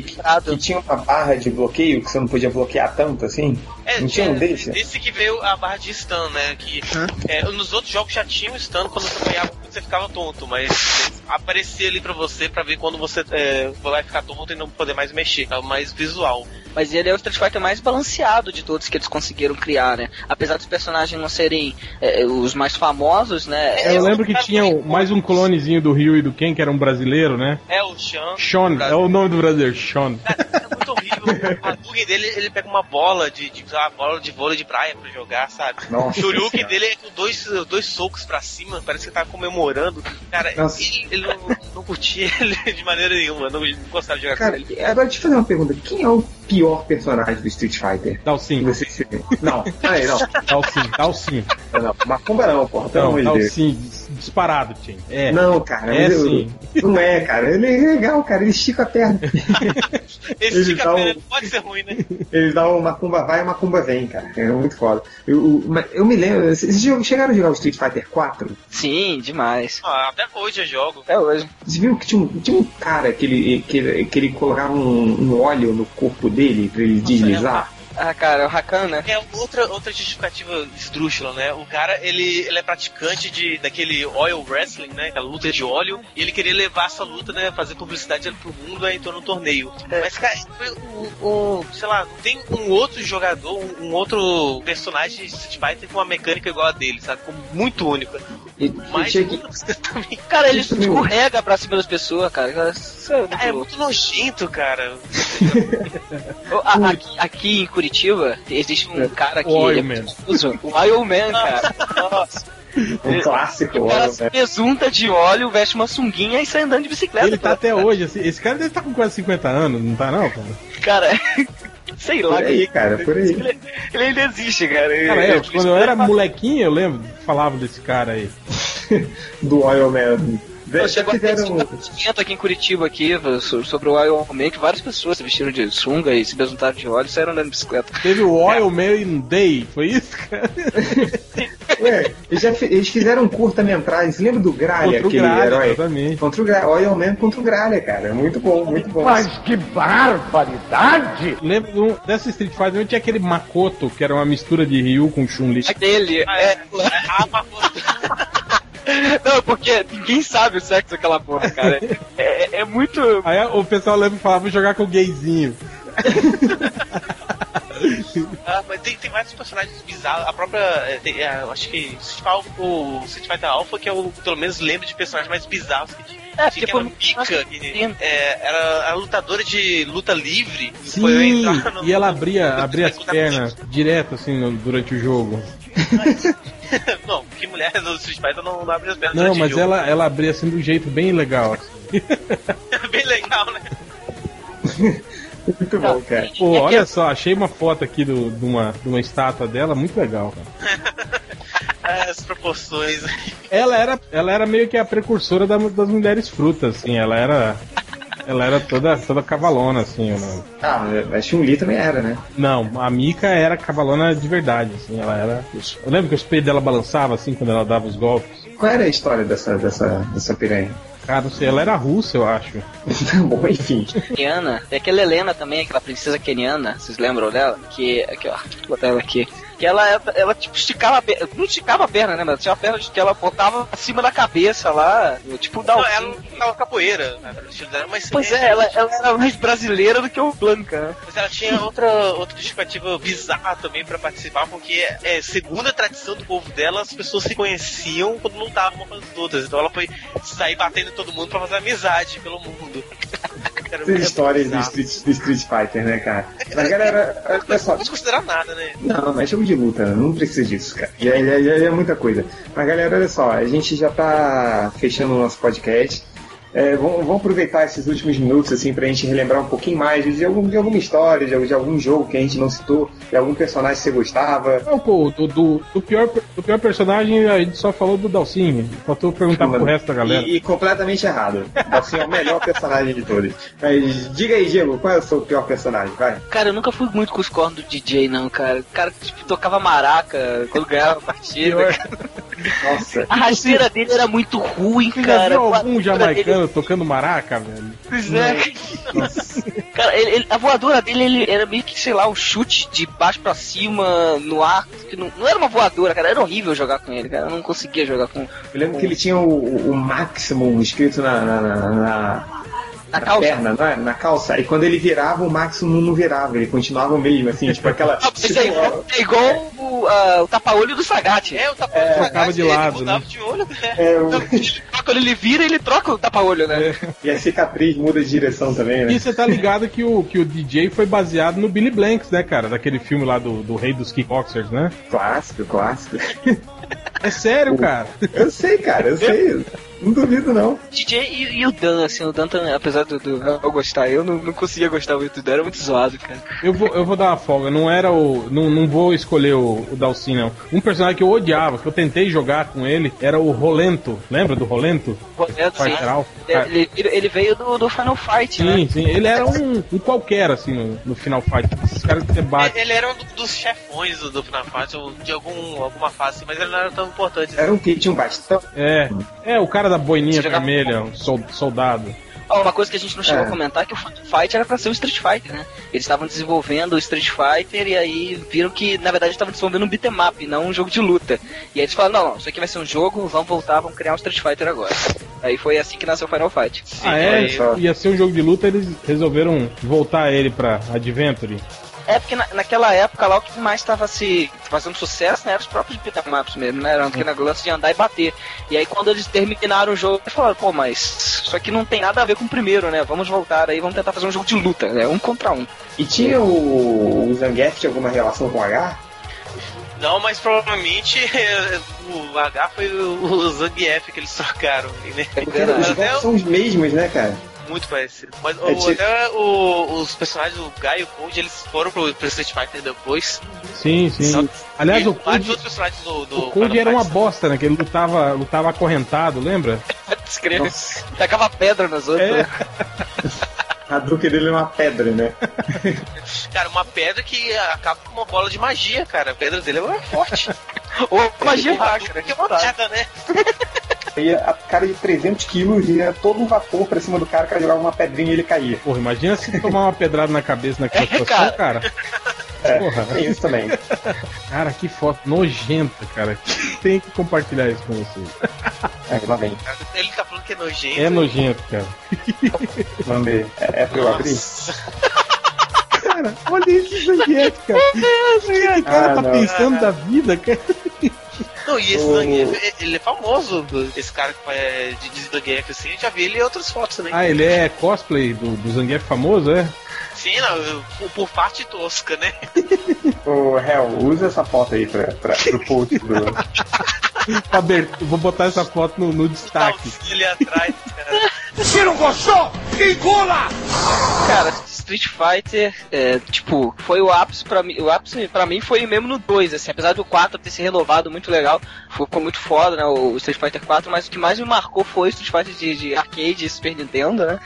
B: que, que, tinha uma barra de bloqueio que você não podia bloquear tanto assim.
D: É,
B: não tinha um desse?
D: Esse que veio a barra de stun, né? Que é, nos outros jogos já tinha um stun quando você ganhava, você ficava tonto, mas aparecia ali pra você pra ver quando você é, vai ficar tonto e não poder mais mexer. É o mais visual.
A: Mas ele é o Street Fighter mais balanceado de todos que eles conseguiram criar, né? Apesar dos personagens não serem é, os mais famosos, né?
E: É, eu
D: É,
E: lembro que tinha
D: foi-
E: mais um clonezinho do Ryu e do Ken, que era um brasileiro, né?
D: É o Sean.
E: Sean, é o nome do brasileiro, Sean.
D: É muito horrível. A Dugan dele, ele pega uma bola de, de uma bola de vôlei de praia pra jogar, sabe?
B: Nossa
D: o Shoryuken dele é com dois, dois socos pra cima, parece que tá comemorando. Cara,
B: Nossa.
D: ele, ele não, não curtia ele de maneira nenhuma, não, não gostava de jogar
B: Cara,
D: com ele.
B: agora deixa eu fazer uma pergunta. Quem é o pior personagem do Street Fighter?
E: Dá o
B: Que
E: 5,
B: vocês se- Não, peraí, não.
E: dá o 5, dá o 5.
B: Não, Macumba não, porra. Pelo
E: Não,
B: amor
E: dá
B: de
E: o
B: Deus.
E: 5, disparado, Tim. É.
B: Não, cara,
E: É
B: mas eu-
E: sim.
B: não é, cara. Ele é legal, cara. Ele estica a perna. Ele
D: Chica
B: dá um-
D: Pena pode ser ruim, né?
B: Ele dá uma macumba vai e macumba vem, cara. É muito foda. Eu, eu- eu me lembro. Vocês chegaram a jogar o Street Fighter 4?
A: Sim, demais.
D: Ah, até hoje eu jogo.
A: Até hoje.
B: Vocês viram que tinha um, tinha um cara que ele, que, ele- que ele colocava um, um óleo no corpo dele pra ele deslizar?
A: Ah, cara, é o Rakan, né?
D: É outra, outra justificativa esdrúxula, né? O cara, ele, ele é praticante de, daquele oil wrestling, né? Aquela luta de óleo. E ele queria levar essa luta, né? Fazer publicidade pro mundo, aí entrou no torneio. Mas, cara, foi um, sei lá, tem um outro jogador, um, um outro personagem de Street Fighter com uma mecânica igual a dele, sabe? Como muito única.
B: E,
D: Mas
B: que,
D: também.
A: Cara, ele escorrega pra cima das pessoas, cara. É muito
D: Ah, é
A: louco.
D: muito nojento, cara.
A: Aqui, aqui em Curitiba, existe um cara que.
E: O
A: é famoso, O Oil Man, cara. Nossa.
B: um clássico,
A: O cara
B: óleo,
A: se
B: né?
A: besunta de óleo, veste uma sunguinha e sai andando de bicicleta.
E: Ele tá
A: pela
E: até hoje, assim, esse cara deve estar com quase 50 anos, não tá não, cara?
A: Cara, sei lá.
B: Por aí, cara, por aí.
A: Ele, ele ainda existe, cara.
E: Cara, é,
A: Eu-
E: quando eu era molequinho, eu lembro, falava desse cara aí.
B: Do Oil Man.
A: Eu
B: Já
A: chegou a
B: fizeram.
A: um evento aqui em Curitiba aqui, so- sobre o Iron Man, que várias pessoas se vestiram de sunga e se besuntaram de óleo e saíram andando de bicicleta.
E: Teve o Oil Man Day, foi isso, cara?
B: Ué, eles, já eles fizeram um curta-metragem. Lembra do Gralha,
E: Contra o
B: aquele
E: Gralha,
B: herói?
E: exatamente.
B: Contra o Gralha, Oil Man contra o Gralha, cara. Muito bom, muito bom.
F: que barbaridade!
E: Lembro de um- dessa Street Fighter, eu tinha aquele Makoto, que era uma mistura de Ryu com Chun-Li.
A: Aquele,
D: Ah,
A: é,
D: é, ah, mas-
A: não, Não, porque ninguém sabe o sexo daquela porra, cara. É, é muito.
E: Aí o pessoal lembra e falava, vou jogar com o gayzinho.
D: Ah, mas tem, tem vários personagens bizarros. A própria. é, tem, é, eu acho que Street Fighter, o Street Fighter Alpha, que eu pelo menos lembro de personagens mais bizarros que tinha.
A: É,
D: Tinha
A: tipo,
D: aquela Mika, que
A: Sim.
D: é, era a lutadora de luta livre.
E: Sim,
D: no-
E: e ela abria,
D: no-
E: abria as pernas direto assim no- durante o jogo.
D: não, que mulher do Street Fighter não, não abre as pernas
E: Não, mas
D: jogo.
E: ela, ela abria assim de um jeito bem legal. assim.
D: Bem legal, né?
B: Muito bom, cara.
E: Pô,
A: É
E: olha só, achei uma foto aqui do- de, uma, de uma estátua dela, muito legal. cara.
D: As proporções.
E: Ela era, ela era meio que a precursora da- das mulheres frutas, assim, ela era. Ela era toda, toda cavalona, assim. Né?
B: Ah, a Chun-Li também era, né?
E: Não, a Mika era cavalona de verdade, assim, ela era. Eu lembro que os peitos dela balançava assim quando ela dava os golpes.
B: Qual era a história dessa, dessa, dessa piranha?
E: Cara, não sei, ela era russa, eu acho.
B: Bom, enfim.
A: Keniana. Tem aquela Helena também, aquela princesa keniana. Vocês lembram dela? Que. Aqui, ó. Vou botar ela aqui. Que ela, ela, tipo, esticava a perna. Não esticava a perna, né? Mas tinha uma perna que ela botava acima da cabeça lá. Tipo, dá
D: Não, ela tava capoeira, né, dela, mas
A: Pois é, ela, ela era mais brasileira do que o Blanca, né?
D: Mas ela tinha outra, outra justificativa bizarra também pra participar, porque, é, segundo a tradição do povo dela, as pessoas se conheciam quando lutavam umas com as outras. Então ela foi sair batendo todo mundo pra fazer amizade pelo mundo.
B: Essas
D: muito
B: histórias do. Street, do Street Fighter, né, cara? Mas galera, olha
D: Não
B: só.
D: pode considerar nada, né?
B: Não, mas jogo de luta, não precisa disso, cara. Já, já, já é muita coisa. Mas galera, olha só, a gente já tá fechando o nosso podcast. É, vamos, vamos aproveitar esses últimos minutos assim pra gente relembrar um pouquinho mais de, algum, de alguma história, de, de algum jogo que a gente não citou, de algum personagem que você gostava.
E: Não, pô, do, do, do pior, do pior personagem a gente só falou do Dalcine. Faltou perguntar pro resto da galera.
B: E, e completamente errado. Assim, é o melhor personagem de todos. Mas diga aí, Diego, qual é o seu pior personagem? Vai.
A: Cara, eu nunca fui muito com os cornos do DJ, não, cara. O cara, tipo, tocava maraca quando ganhava a partida.
B: Nossa.
A: A rasteira dele era muito ruim,
E: Você já
A: cara.
E: viu
A: A
E: algum
A: voadora
E: tocando maraca, velho?
A: Pois é. Cara, ele- ele- a voadora dele ele era meio que, sei lá, um chute de baixo pra cima no ar. Que não, não era uma voadora, cara. Era horrível jogar com ele, cara. Eu não conseguia jogar com.
B: Eu lembro que ele tinha o, o, o Maximum escrito na, na, na, na-
A: Na
B: na
A: calça.
B: perna, não é? na calça. E quando ele virava, o Maximum não virava, ele continuava o mesmo, assim, tipo aquela.
A: Ah, Isso é igual, é igual o, ah, o tapa-olho do Sagat.
D: É, o tapa
B: É,
E: trocava de lado,
D: mudava
E: né?
D: de olho, né?
B: É, o-
A: Então, ele- quando ele vira, ele troca o tapa-olho, né?
B: e a cicatriz muda de direção também, né?
E: E você tá ligado que o, que o DJ foi baseado no Billy Blanks, né, cara? Daquele filme lá do, do Rei dos Kickboxers, né?
B: Clássico, clássico.
E: É sério, cara.
B: Eu sei, cara, eu sei. Não duvido, não.
A: DJ e, e o Dan, assim, o Dan também, apesar do, do eu gostar, eu não, não conseguia gostar muito do Dan, era muito zoado, cara.
E: Eu vou, eu vou dar uma folga. Não era o. Não, não vou escolher o, o Dalsin, não. Um personagem que eu odiava, que eu tentei jogar com ele, era o Rolento. Lembra do Rolento?
A: Rolento, sim. Ele, ele veio do, do Final Fight, né?
E: Sim, sim. Ele era um, um qualquer, assim, no, no Final Fight. Esses caras que você bate.
D: Ele era um do- dos chefões do, do Final ou de algum, alguma fase, mas ele não era tão importante.
B: Era um que tinha um bastão.
E: É. É, o cara da boininha
A: jogava-
E: vermelha, soldado.
A: Uma coisa que a gente não chegou
B: É.
A: a comentar é que o Final Fight era pra ser o Street Fighter, né? Eles estavam desenvolvendo o Street Fighter e aí viram que, na verdade, estavam desenvolvendo um beat'em up, não um jogo de luta. E aí eles falaram, não, não, isso aqui vai ser um jogo, vamos voltar, vamos criar um Street Fighter agora. Aí foi assim que nasceu o Final Fight.
E: ah, é?
B: só.
E: Ia ser um jogo de luta, eles resolveram voltar ele pra Adventure.
A: É porque na- naquela época lá o que mais estava se fazendo sucesso né, eram os próprios beat'em ups mesmo, né? Era aquele negócio de andar e bater. E aí quando eles terminaram o jogo, eles falaram, pô, mas isso aqui não tem nada a ver com o primeiro, né? Vamos voltar aí, vamos tentar fazer um jogo de luta, né? Um contra um.
B: E tinha o, o Zangief tinha alguma relação com o H?
D: Não, mas provavelmente o H foi o, o Zangief que eles trocaram, né?
A: É
B: Porque os são os mesmos, né, cara?
D: Muito parecido. Mas
B: É,
D: o-
B: tipo-
D: até o- os personagens do Guy e o Cold, eles foram pro, pro Street Fighter depois.
E: Sim, sim. Aliás,
D: e
E: o
D: personagens do, do
E: o
D: Final
E: era uma bosta, né? Que ele lutava, lutava acorrentado, lembra?
A: Escreve. Tacava pedra nos outros.
E: É.
B: A Duke dele é uma pedra, né?
D: Cara, uma pedra que acaba com uma bola de magia, cara. A pedra dele é forte.
A: Ou magia né?
D: Que é uma merda, né?
B: E a cara de 300 quilos ia todo um vapor pra cima do cara, o cara jogava uma pedrinha e ele caía.
E: Porra, imagina se tomar uma pedrada na cabeça naquela
A: É,
E: situação, cara.
B: É,
E: Porra.
B: tem isso também.
E: Cara, que foto nojenta, cara. Tem que compartilhar isso com vocês.
B: É, lá vem.
D: Ele tá falando que é nojento.
E: É nojento, cara.
B: Vamos ver. É, é pra eu abrir?
E: Cara, olha esse Zangief, cara. O que o cara
B: Ah,
E: tá
B: não.
E: pensando da vida, cara?
D: Não, e esse
B: O-
D: Zangief, ele é famoso, esse cara que é de, de Zangief, assim, eu já vi ele em outras fotos também.
E: Ah, ele é cosplay do, do Zangief famoso, é?
D: Sim, não, por, por parte tosca, né?
B: Ô, Hel, usa essa foto aí pra, pra, pro post do.
E: Pra aber- Vou botar essa foto no, no destaque.
D: Tá ali atrás.
F: Se não gostou, engula!
A: Cara, Street Fighter, é, tipo, foi o ápice pra mim. O ápice pra mim foi mesmo no 2, assim, apesar do 4 ter se renovado muito legal, ficou muito foda, né? O Street Fighter 4, mas o que mais me marcou foi o Street Fighter de, de arcade e Super Nintendo, né?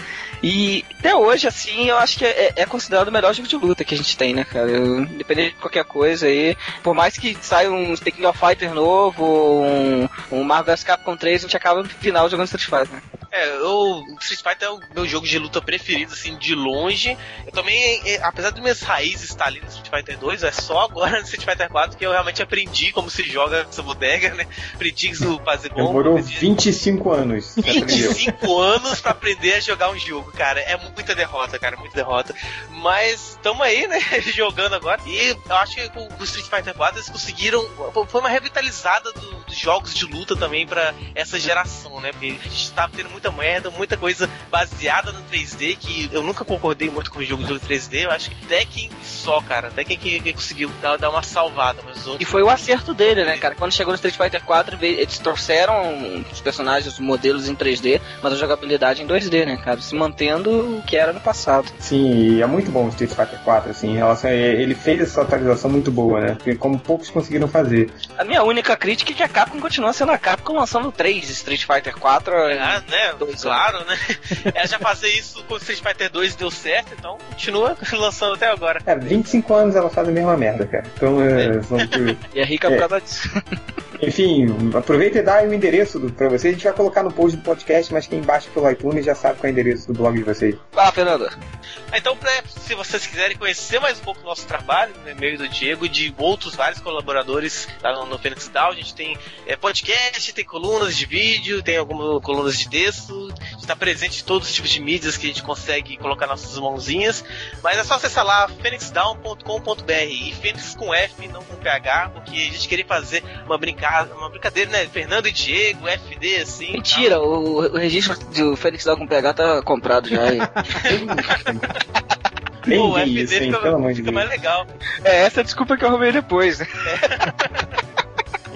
A: E até hoje, assim, eu acho que é, é considerado o melhor jogo de luta que a gente tem, né, cara? Eu, independente de qualquer coisa aí, por mais que saia um Tekken of Fighter novo, um, um Marvel vs Capcom 3, a gente acaba no final jogando Street Fighter. né?
D: É, eu, Street Fighter é o meu jogo de luta preferido, assim, de longe. Eu também, é, apesar de minhas raízes estar ali no Street Fighter 2, é só agora no Street Fighter 4 que eu realmente aprendi como se joga essa bodega, né? Aprendi o fazer combo.
B: Demorou
D: aprendi
B: 25 anos. Você aprendeu.
D: 25 anos pra aprender a jogar um jogo, cara. É muita derrota, cara, muita derrota. Mas tamo aí, né? Jogando agora. E eu acho que com o Street Fighter 4 eles conseguiram. Foi uma revitalizada do- dos jogos de luta também pra essa geração, né? Porque a gente tava tendo muita merda, muita coisa baseada no 3D, que eu nunca concordei muito com o jogo do 3D. Eu acho que Tekken só, cara. Tekken que, que conseguiu dar, dar uma salvada, mas os
A: E
D: outros.
A: foi o acerto dele, né, cara? Quando chegou no Street Fighter 4, veio- eles trouxeram os personagens, os modelos em 3D, mas a jogabilidade em 2D, né, cara? Se mantendo o que era no passado.
B: Sim, e é muito bom o Street Fighter 4, assim, em relação a, ele fez essa atualização muito boa, né? Porque como poucos conseguiram fazer.
A: A minha única crítica é que a Capcom continua sendo a Capcom lançando 3 Street Fighter 4.
D: Ah, né?
A: Dois
D: claro, né? Ela já fazer isso com Street Fighter 2 deu certo, então continua lançando até agora.
B: É, 25 anos ela faz a mesma merda, cara. Então, é, são-
A: E é rica
B: É.
A: por causa disso.
B: Enfim, aproveita e dá o endereço do, pra vocês. A gente vai colocar no post do podcast, mas quem baixa pelo iTunes já sabe qual é o endereço do blog de vocês.
A: Fala, Fernando.
D: Então, se vocês quiserem conhecer mais um pouco do nosso trabalho, no e-mail do Diego e de outros vários colaboradores lá no, no Phoenix Down, a gente tem é, podcast, tem colunas de vídeo, tem algumas colunas de texto, está presente em todos os tipos de mídias que a gente consegue colocar nossas mãozinhas, mas é só acessar lá phoenixdown.com.br e Fênix com F, não com PH, porque a gente queria fazer uma, brinca uma brincadeira, né? Fernando e Diego, FD, assim.
A: Mentira, o, o registro do Félix Dal com PH tá comprado já.
B: Nem
D: Pô, o FD
B: isso, hein?
D: fica,
B: Pelo amor de
D: fica
B: Deus.
D: mais legal.
A: é essa a desculpa que eu arrumei depois, né?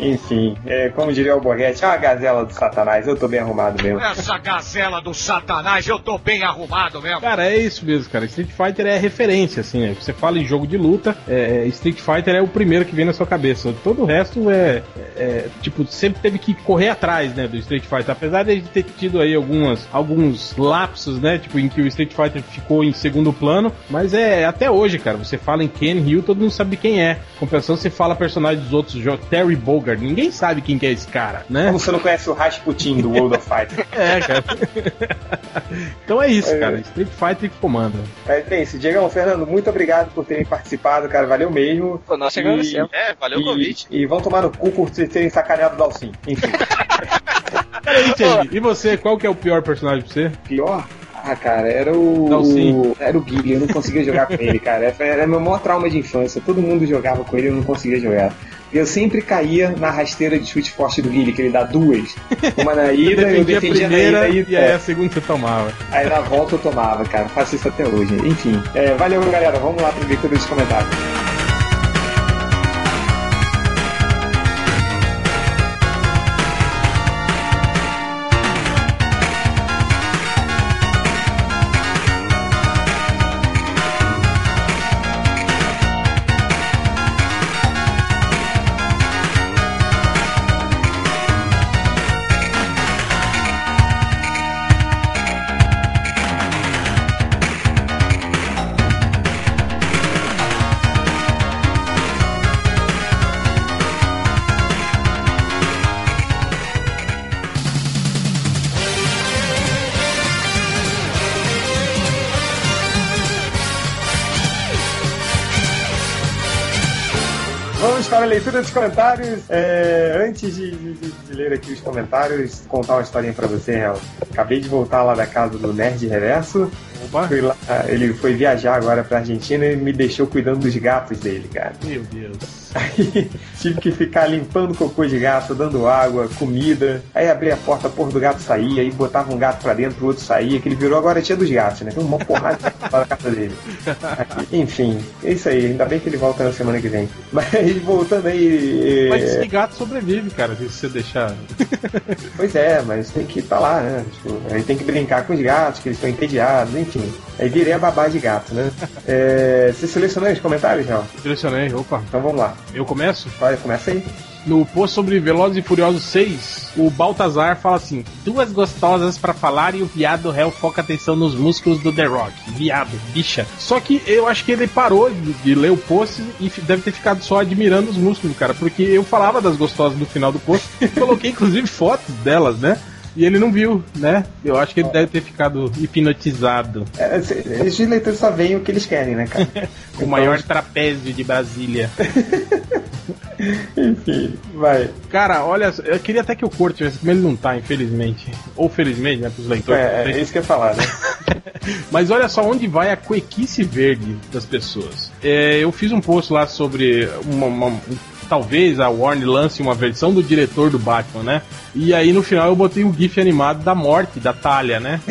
B: Enfim, é, como diria o Borghetti, é uma gazela do satanás. Eu tô bem arrumado mesmo.
F: Essa gazela do satanás, eu tô bem arrumado mesmo.
E: Cara, é isso mesmo, cara. Street Fighter é referência, assim, né? Você fala em jogo de luta, é, Street Fighter é o primeiro que vem na sua cabeça. Todo o resto é, é, tipo, sempre teve que correr atrás, né, do Street Fighter. Apesar de ter tido aí algumas, alguns lapsos, né, tipo, em que o Street Fighter ficou em segundo plano, mas é até hoje, cara. Você fala em Ken Ryu, todo mundo sabe quem é. Compensação, você fala personagem dos outros jogos, Terry Bogard, ninguém sabe quem que é esse cara, né?
B: Como você não conhece o Rasputin do World of Fighter?
E: É, cara. então é isso,
B: É.
E: cara. Street Fighter que comanda.
B: Mas é isso, Diegão, Fernando, muito obrigado por terem participado, cara. Valeu mesmo.
A: Pô, nós
B: E-
A: agradecemos.
D: É, valeu o
B: e,
D: convite.
B: E vão tomar no cu por terem sacaneado o Dalcin. Enfim,
E: Peraí, Thiago, e você, qual que é o pior personagem pra você?
B: pior. Ah, cara, era o.
E: Dalcin.
B: Era o Guilherme, eu não conseguia jogar com ele, cara. Era meu maior trauma de infância. Todo mundo jogava com ele, eu não conseguia jogar. Eu sempre caía na rasteira de chute forte do Guilherme, que ele dá duas. Uma na ida, eu
E: Defendia a
B: defendia
E: primeira
B: na ida
E: e
B: e
E: aí a segunda você tomava.
B: Aí na volta eu tomava, cara. Faço isso até hoje. Enfim. É, valeu, galera. Vamos lá pra leitura dos comentários. Leitura dos comentários. É, antes de, de- de ler aqui os comentários, contar uma historinha pra você, Real. Acabei de voltar lá da casa do Nerd Reverso.
E: Opa,
B: Fui lá, ele foi viajar agora pra Argentina e me deixou cuidando dos gatos dele, cara.
E: meu Deus.
B: Aí tive que ficar limpando cocô de gato, dando água, comida. Aí abri a porta, a porra do gato saía, aí botava um gato pra dentro, o outro saía, que ele virou agora tia dos gatos, né? Tem uma porrada de gato lá na casa dele. Aí, enfim, é isso aí. Ainda bem que ele volta na semana que vem. Mas voltando aí.
E: Mas
B: é,
E: esse gato sobrevive, cara, se você deixar.
B: Pois é, mas tem que estar lá, né? Tipo, aí tem que brincar com os gatos, que eles estão entediados, enfim. Aí virei a babá de gato, né? É, você selecionou os comentários, não?
E: Direcionei, opa.
B: Então vamos lá.
E: Eu começo?
B: Vai, começa aí.
E: No post sobre Velozes e Furiosos 6, o Baltazar fala assim: duas gostosas pra falar e o viado réu foca atenção nos músculos do The Rock. Viado, bicha. Só que eu acho que ele parou de, de ler o post e deve ter ficado só admirando os músculos, cara. Porque eu falava das gostosas no final do post, coloquei inclusive fotos delas, né? E ele não viu, né? Eu acho que ele deve ter ficado hipnotizado.
B: É, esses leitores só veem o que eles querem, né, cara?
E: O maior trapézio de Brasília.
B: Enfim, vai.
E: Cara, olha, eu queria até que o Corto tivesse, como ele não tá, infelizmente. Ou felizmente, né, pros leitores.
B: É, é isso que eu ia falar, né?
E: Mas olha só onde vai a cuequice verde das pessoas. É, eu fiz um post lá sobre uma, uma- um- talvez a Warner lance uma versão do diretor do Batman, né? E aí no final eu botei o gif animado da morte da Talia, né?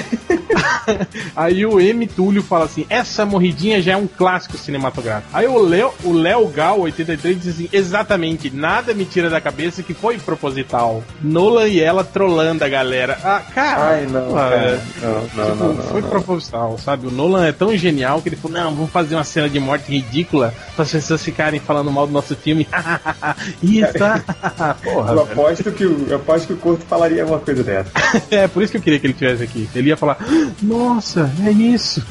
E: Aí o M. Túlio fala assim: essa morridinha já é um clássico cinematográfico. Aí o Léo, o Léo Gal 83 diz assim: exatamente, nada me tira da cabeça que foi proposital. Nolan e ela trolando a galera. Ah, cara.
B: Ai, não, cara. Não, não,
E: Tipo,
B: não, não,
E: foi proposital, sabe? O Nolan é tão genial que ele falou: não, vamos fazer uma cena de morte ridícula para as pessoas ficarem falando mal do nosso filme. Isso, porra.
B: Eu aposto, que o, eu aposto que o Corto falaria uma coisa dessa.
E: É, por isso que eu queria que ele tivesse aqui. Ele ia falar: nossa, é isso.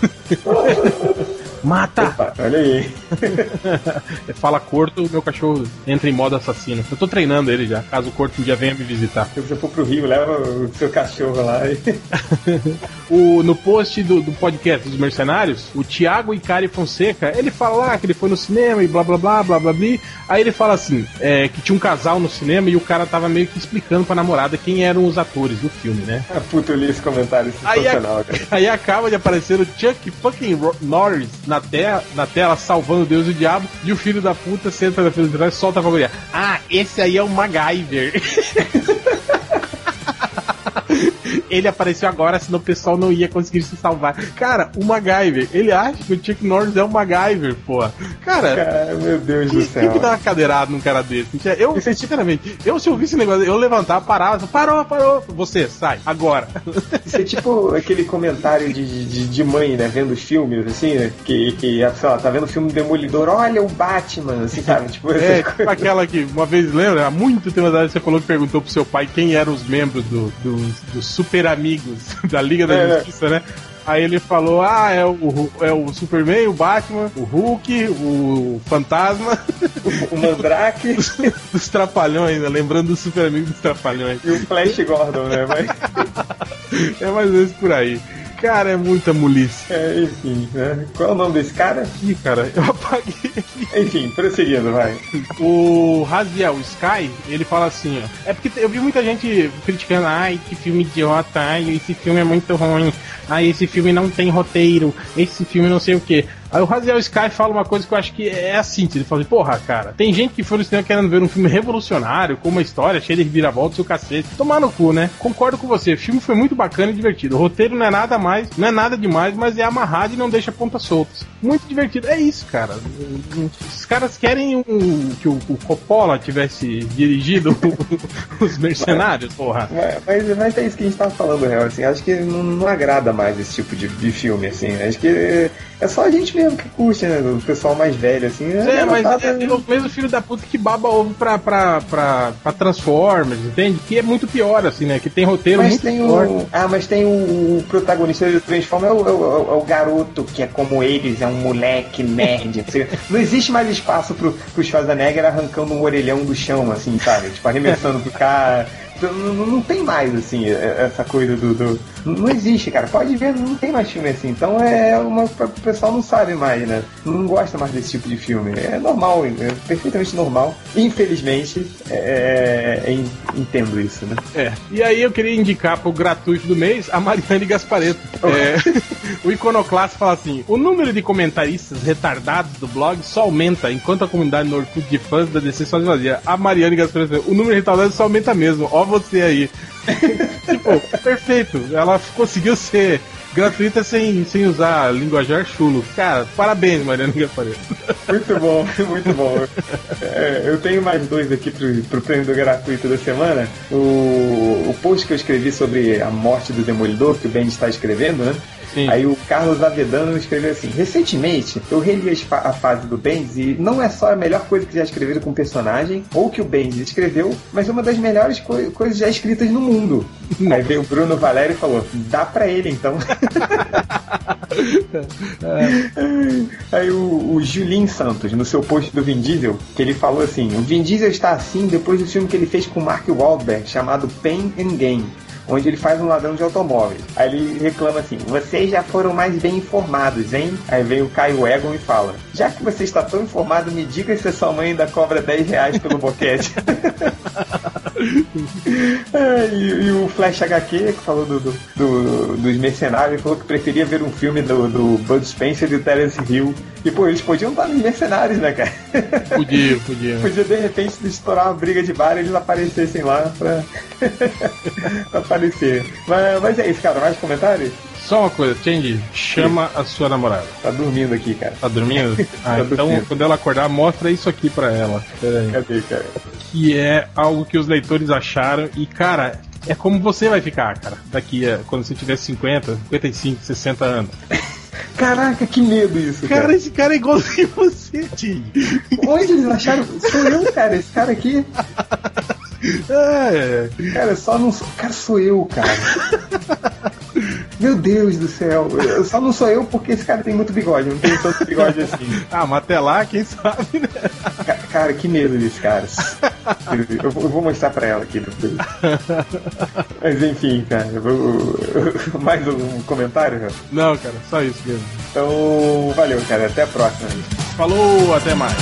E: Mata!
B: Opa, olha aí.
E: Fala corto, meu cachorro entra em modo assassino. Eu tô treinando ele já, caso o corto um dia venha me visitar.
B: Se você for pro Rio, leva o seu cachorro lá e.
E: O, no post do, do podcast dos mercenários, o Thiago Icari Fonseca, ele fala lá que ele foi no cinema e blá blá blá blá blá blá. Aí ele fala assim: é, que tinha um casal no cinema e o cara tava meio que explicando pra namorada quem eram os atores do filme, né?
B: Ah, puta, eu li esse comentário
E: Aí,
B: sensacional,
E: a-
B: cara.
E: aí acaba de aparecer o Chuck fucking Norris na, terra, na tela, salvando Deus e o diabo, e o filho da puta senta na fila de trás e solta a fagulha. Ah, esse aí é o MacGyver. Ele apareceu agora, senão o pessoal não ia conseguir se salvar. Cara, o MacGyver, ele acha que o Chuck Norris é o MacGyver, pô. Cara,
B: Cara, meu Deus do céu.
E: quem que dá uma cadeirada num cara desse? Eu, sinceramente, eu se eu visse esse negócio, eu levantava, parava, parou, parou. Você, sai, agora.
B: Isso é tipo aquele comentário de, de, de mãe, né? Vendo os filmes, assim, né? Que, que sei lá, tá vendo o filme do Demolidor, olha o Batman, assim, sabe? Tipo,
E: É, tipo aquela que, uma vez, lembra? Há muito tempo atrás você falou que perguntou pro seu pai quem eram os membros do, dos dos super amigos da Liga da
B: É.
E: Justiça, né? Aí ele falou: Ah, é o, é o Superman, o Batman, o Hulk, o Fantasma,
B: O Mandrake
E: dos Trapalhões, né? lembrando dos super amigos dos Trapalhões.
B: e o Flash Gordon, né? Mas,
E: É mais ou menos por aí. Cara, é muita mulice.
B: é, enfim, né? Qual é o nome desse cara?
E: Ih, cara, eu apaguei.
B: Enfim, prosseguindo, vai.
E: O Raziel Sky, ele fala assim, ó. É porque eu vi muita gente criticando, ai, que filme idiota, ai, esse filme é muito ruim, ai, esse filme não tem roteiro, esse filme não sei o que. Aí o Raziel Sky fala uma coisa que eu acho que é a síntese. Ele fala assim, porra, cara, tem gente que foi no cinema querendo ver um filme revolucionário, com uma história cheia de reviravoltas e o cacete. Tomar no cu, né? Concordo com você, o filme foi muito bacana e divertido. O roteiro não é nada mais, não é nada demais, mas é amarrado e não deixa pontas soltas. Muito divertido. É isso, cara. Os caras querem um- que o, o Coppola tivesse dirigido os mercenários, porra.
B: Mas, mas, é isso que a gente tava falando, real, assim, acho que não, não agrada mais esse tipo de, de filme, assim, acho que é só a gente mesmo que curte, né, o pessoal mais velho, assim,
E: É, mas
B: garotada-
E: é, é o mesmo filho da puta que baba ovo pra, pra, pra, pra Transformers, entende? Que é muito pior, assim, né? Que tem roteiro
B: Mas
E: muito
B: tem
E: forte.
B: o. Ah, mas tem o, o protagonista do Transforma é o, é, o, é o garoto que é como eles, é um moleque nerd. assim. Não existe mais espaço pro, pro Schwarzenegger arrancando um orelhão do chão, assim, sabe? Tipo, arremessando pro cara. Não, não- tem mais, assim, é- essa coisa do, do- Não existe, cara. Pode ver, não tem mais filme assim. Então é uma. O pessoal não sabe mais, né? Não gosta mais desse tipo de filme. É normal, é perfeitamente normal. Infelizmente, é, é- entendo isso, né?
E: É. E aí eu queria indicar pro gratuito do mês a Mariane Gaspareto. É, o Iconoclast fala assim: o número de comentaristas retardados do blog só aumenta enquanto a comunidade no Orkut de fãs da DC só esvazia. A Mariane Gaspareto, o número de retardados só aumenta mesmo. Ó você aí. tipo, perfeito. Ela conseguiu ser gratuita sem, sem usar linguajar chulo. Cara, parabéns, Mariane Gaspareto.
B: Muito bom, muito bom. É, eu tenho mais dois aqui pro, pro prêmio do gratuito da semana. O, o post que eu escrevi sobre a morte do Demolidor, que o Ben está escrevendo, né?
E: Sim.
B: Aí o Carlos Avedano escreveu assim: Recentemente eu reli a fase do Bendis e não é só a melhor coisa que já escreveram com o personagem ou que o Bendis escreveu, mas é uma das melhores coi- coisas já escritas no mundo. Aí veio o Bruno Valério e falou: Dá pra ele então. Aí o, o Julinho Santos, no seu post do Vin Diesel, que ele falou assim: o Vin Diesel está assim depois do filme que ele fez com o Mark Wahlberg, chamado Pain and Gain. Onde ele faz um ladrão de automóveis. Aí ele reclama assim: vocês já foram mais bem informados, hein? Aí vem o Caio Egon e fala: já que você está tão informado, me diga se a sua mãe ainda cobra 10 reais pelo boquete. É, e, e o Flash HQ, que falou do, do- do- dos mercenários, falou que preferia ver um filme do, do Bud Spencer e do Terence Hill. E, pô, eles podiam estar nos mercenários, né, cara?
E: Podia, podia.
B: Podia, de repente, estourar uma briga de bar e eles aparecessem lá pra, pra aparecer. Mas, mas é isso, cara. Mais comentários?
E: Só uma coisa, Change, chama a sua namorada.
B: Tá dormindo aqui, cara.
E: Tá dormindo? Ah,
B: Tá
E: então
B: dormindo.
E: quando ela acordar, mostra isso aqui pra ela. Pera aí.
B: Cadê, cara?
E: Que é algo que os leitores acharam e, cara, é como você vai ficar, cara, daqui a quando você tiver 50, 55, 60 anos.
B: Caraca, que medo isso, cara.
E: Cara, esse cara é igualzinho você, Change.
B: Onde eles acharam? Sou eu, cara. Esse cara aqui.
E: É,
B: Cara, só não. Cara, sou eu, cara. Meu Deus do céu. Eu- só não sou eu porque esse cara tem muito bigode. Não tenho tanto bigode assim.
E: ah, mas até lá, quem sabe, né?
B: Ca- Cara, que medo desse cara. Eu vou, mostrar pra ela aqui depois. Mas enfim, cara. vou- Mais um comentário?
E: Não, cara, só isso mesmo.
B: Então, valeu, cara. Até a próxima.
E: Falou, até mais.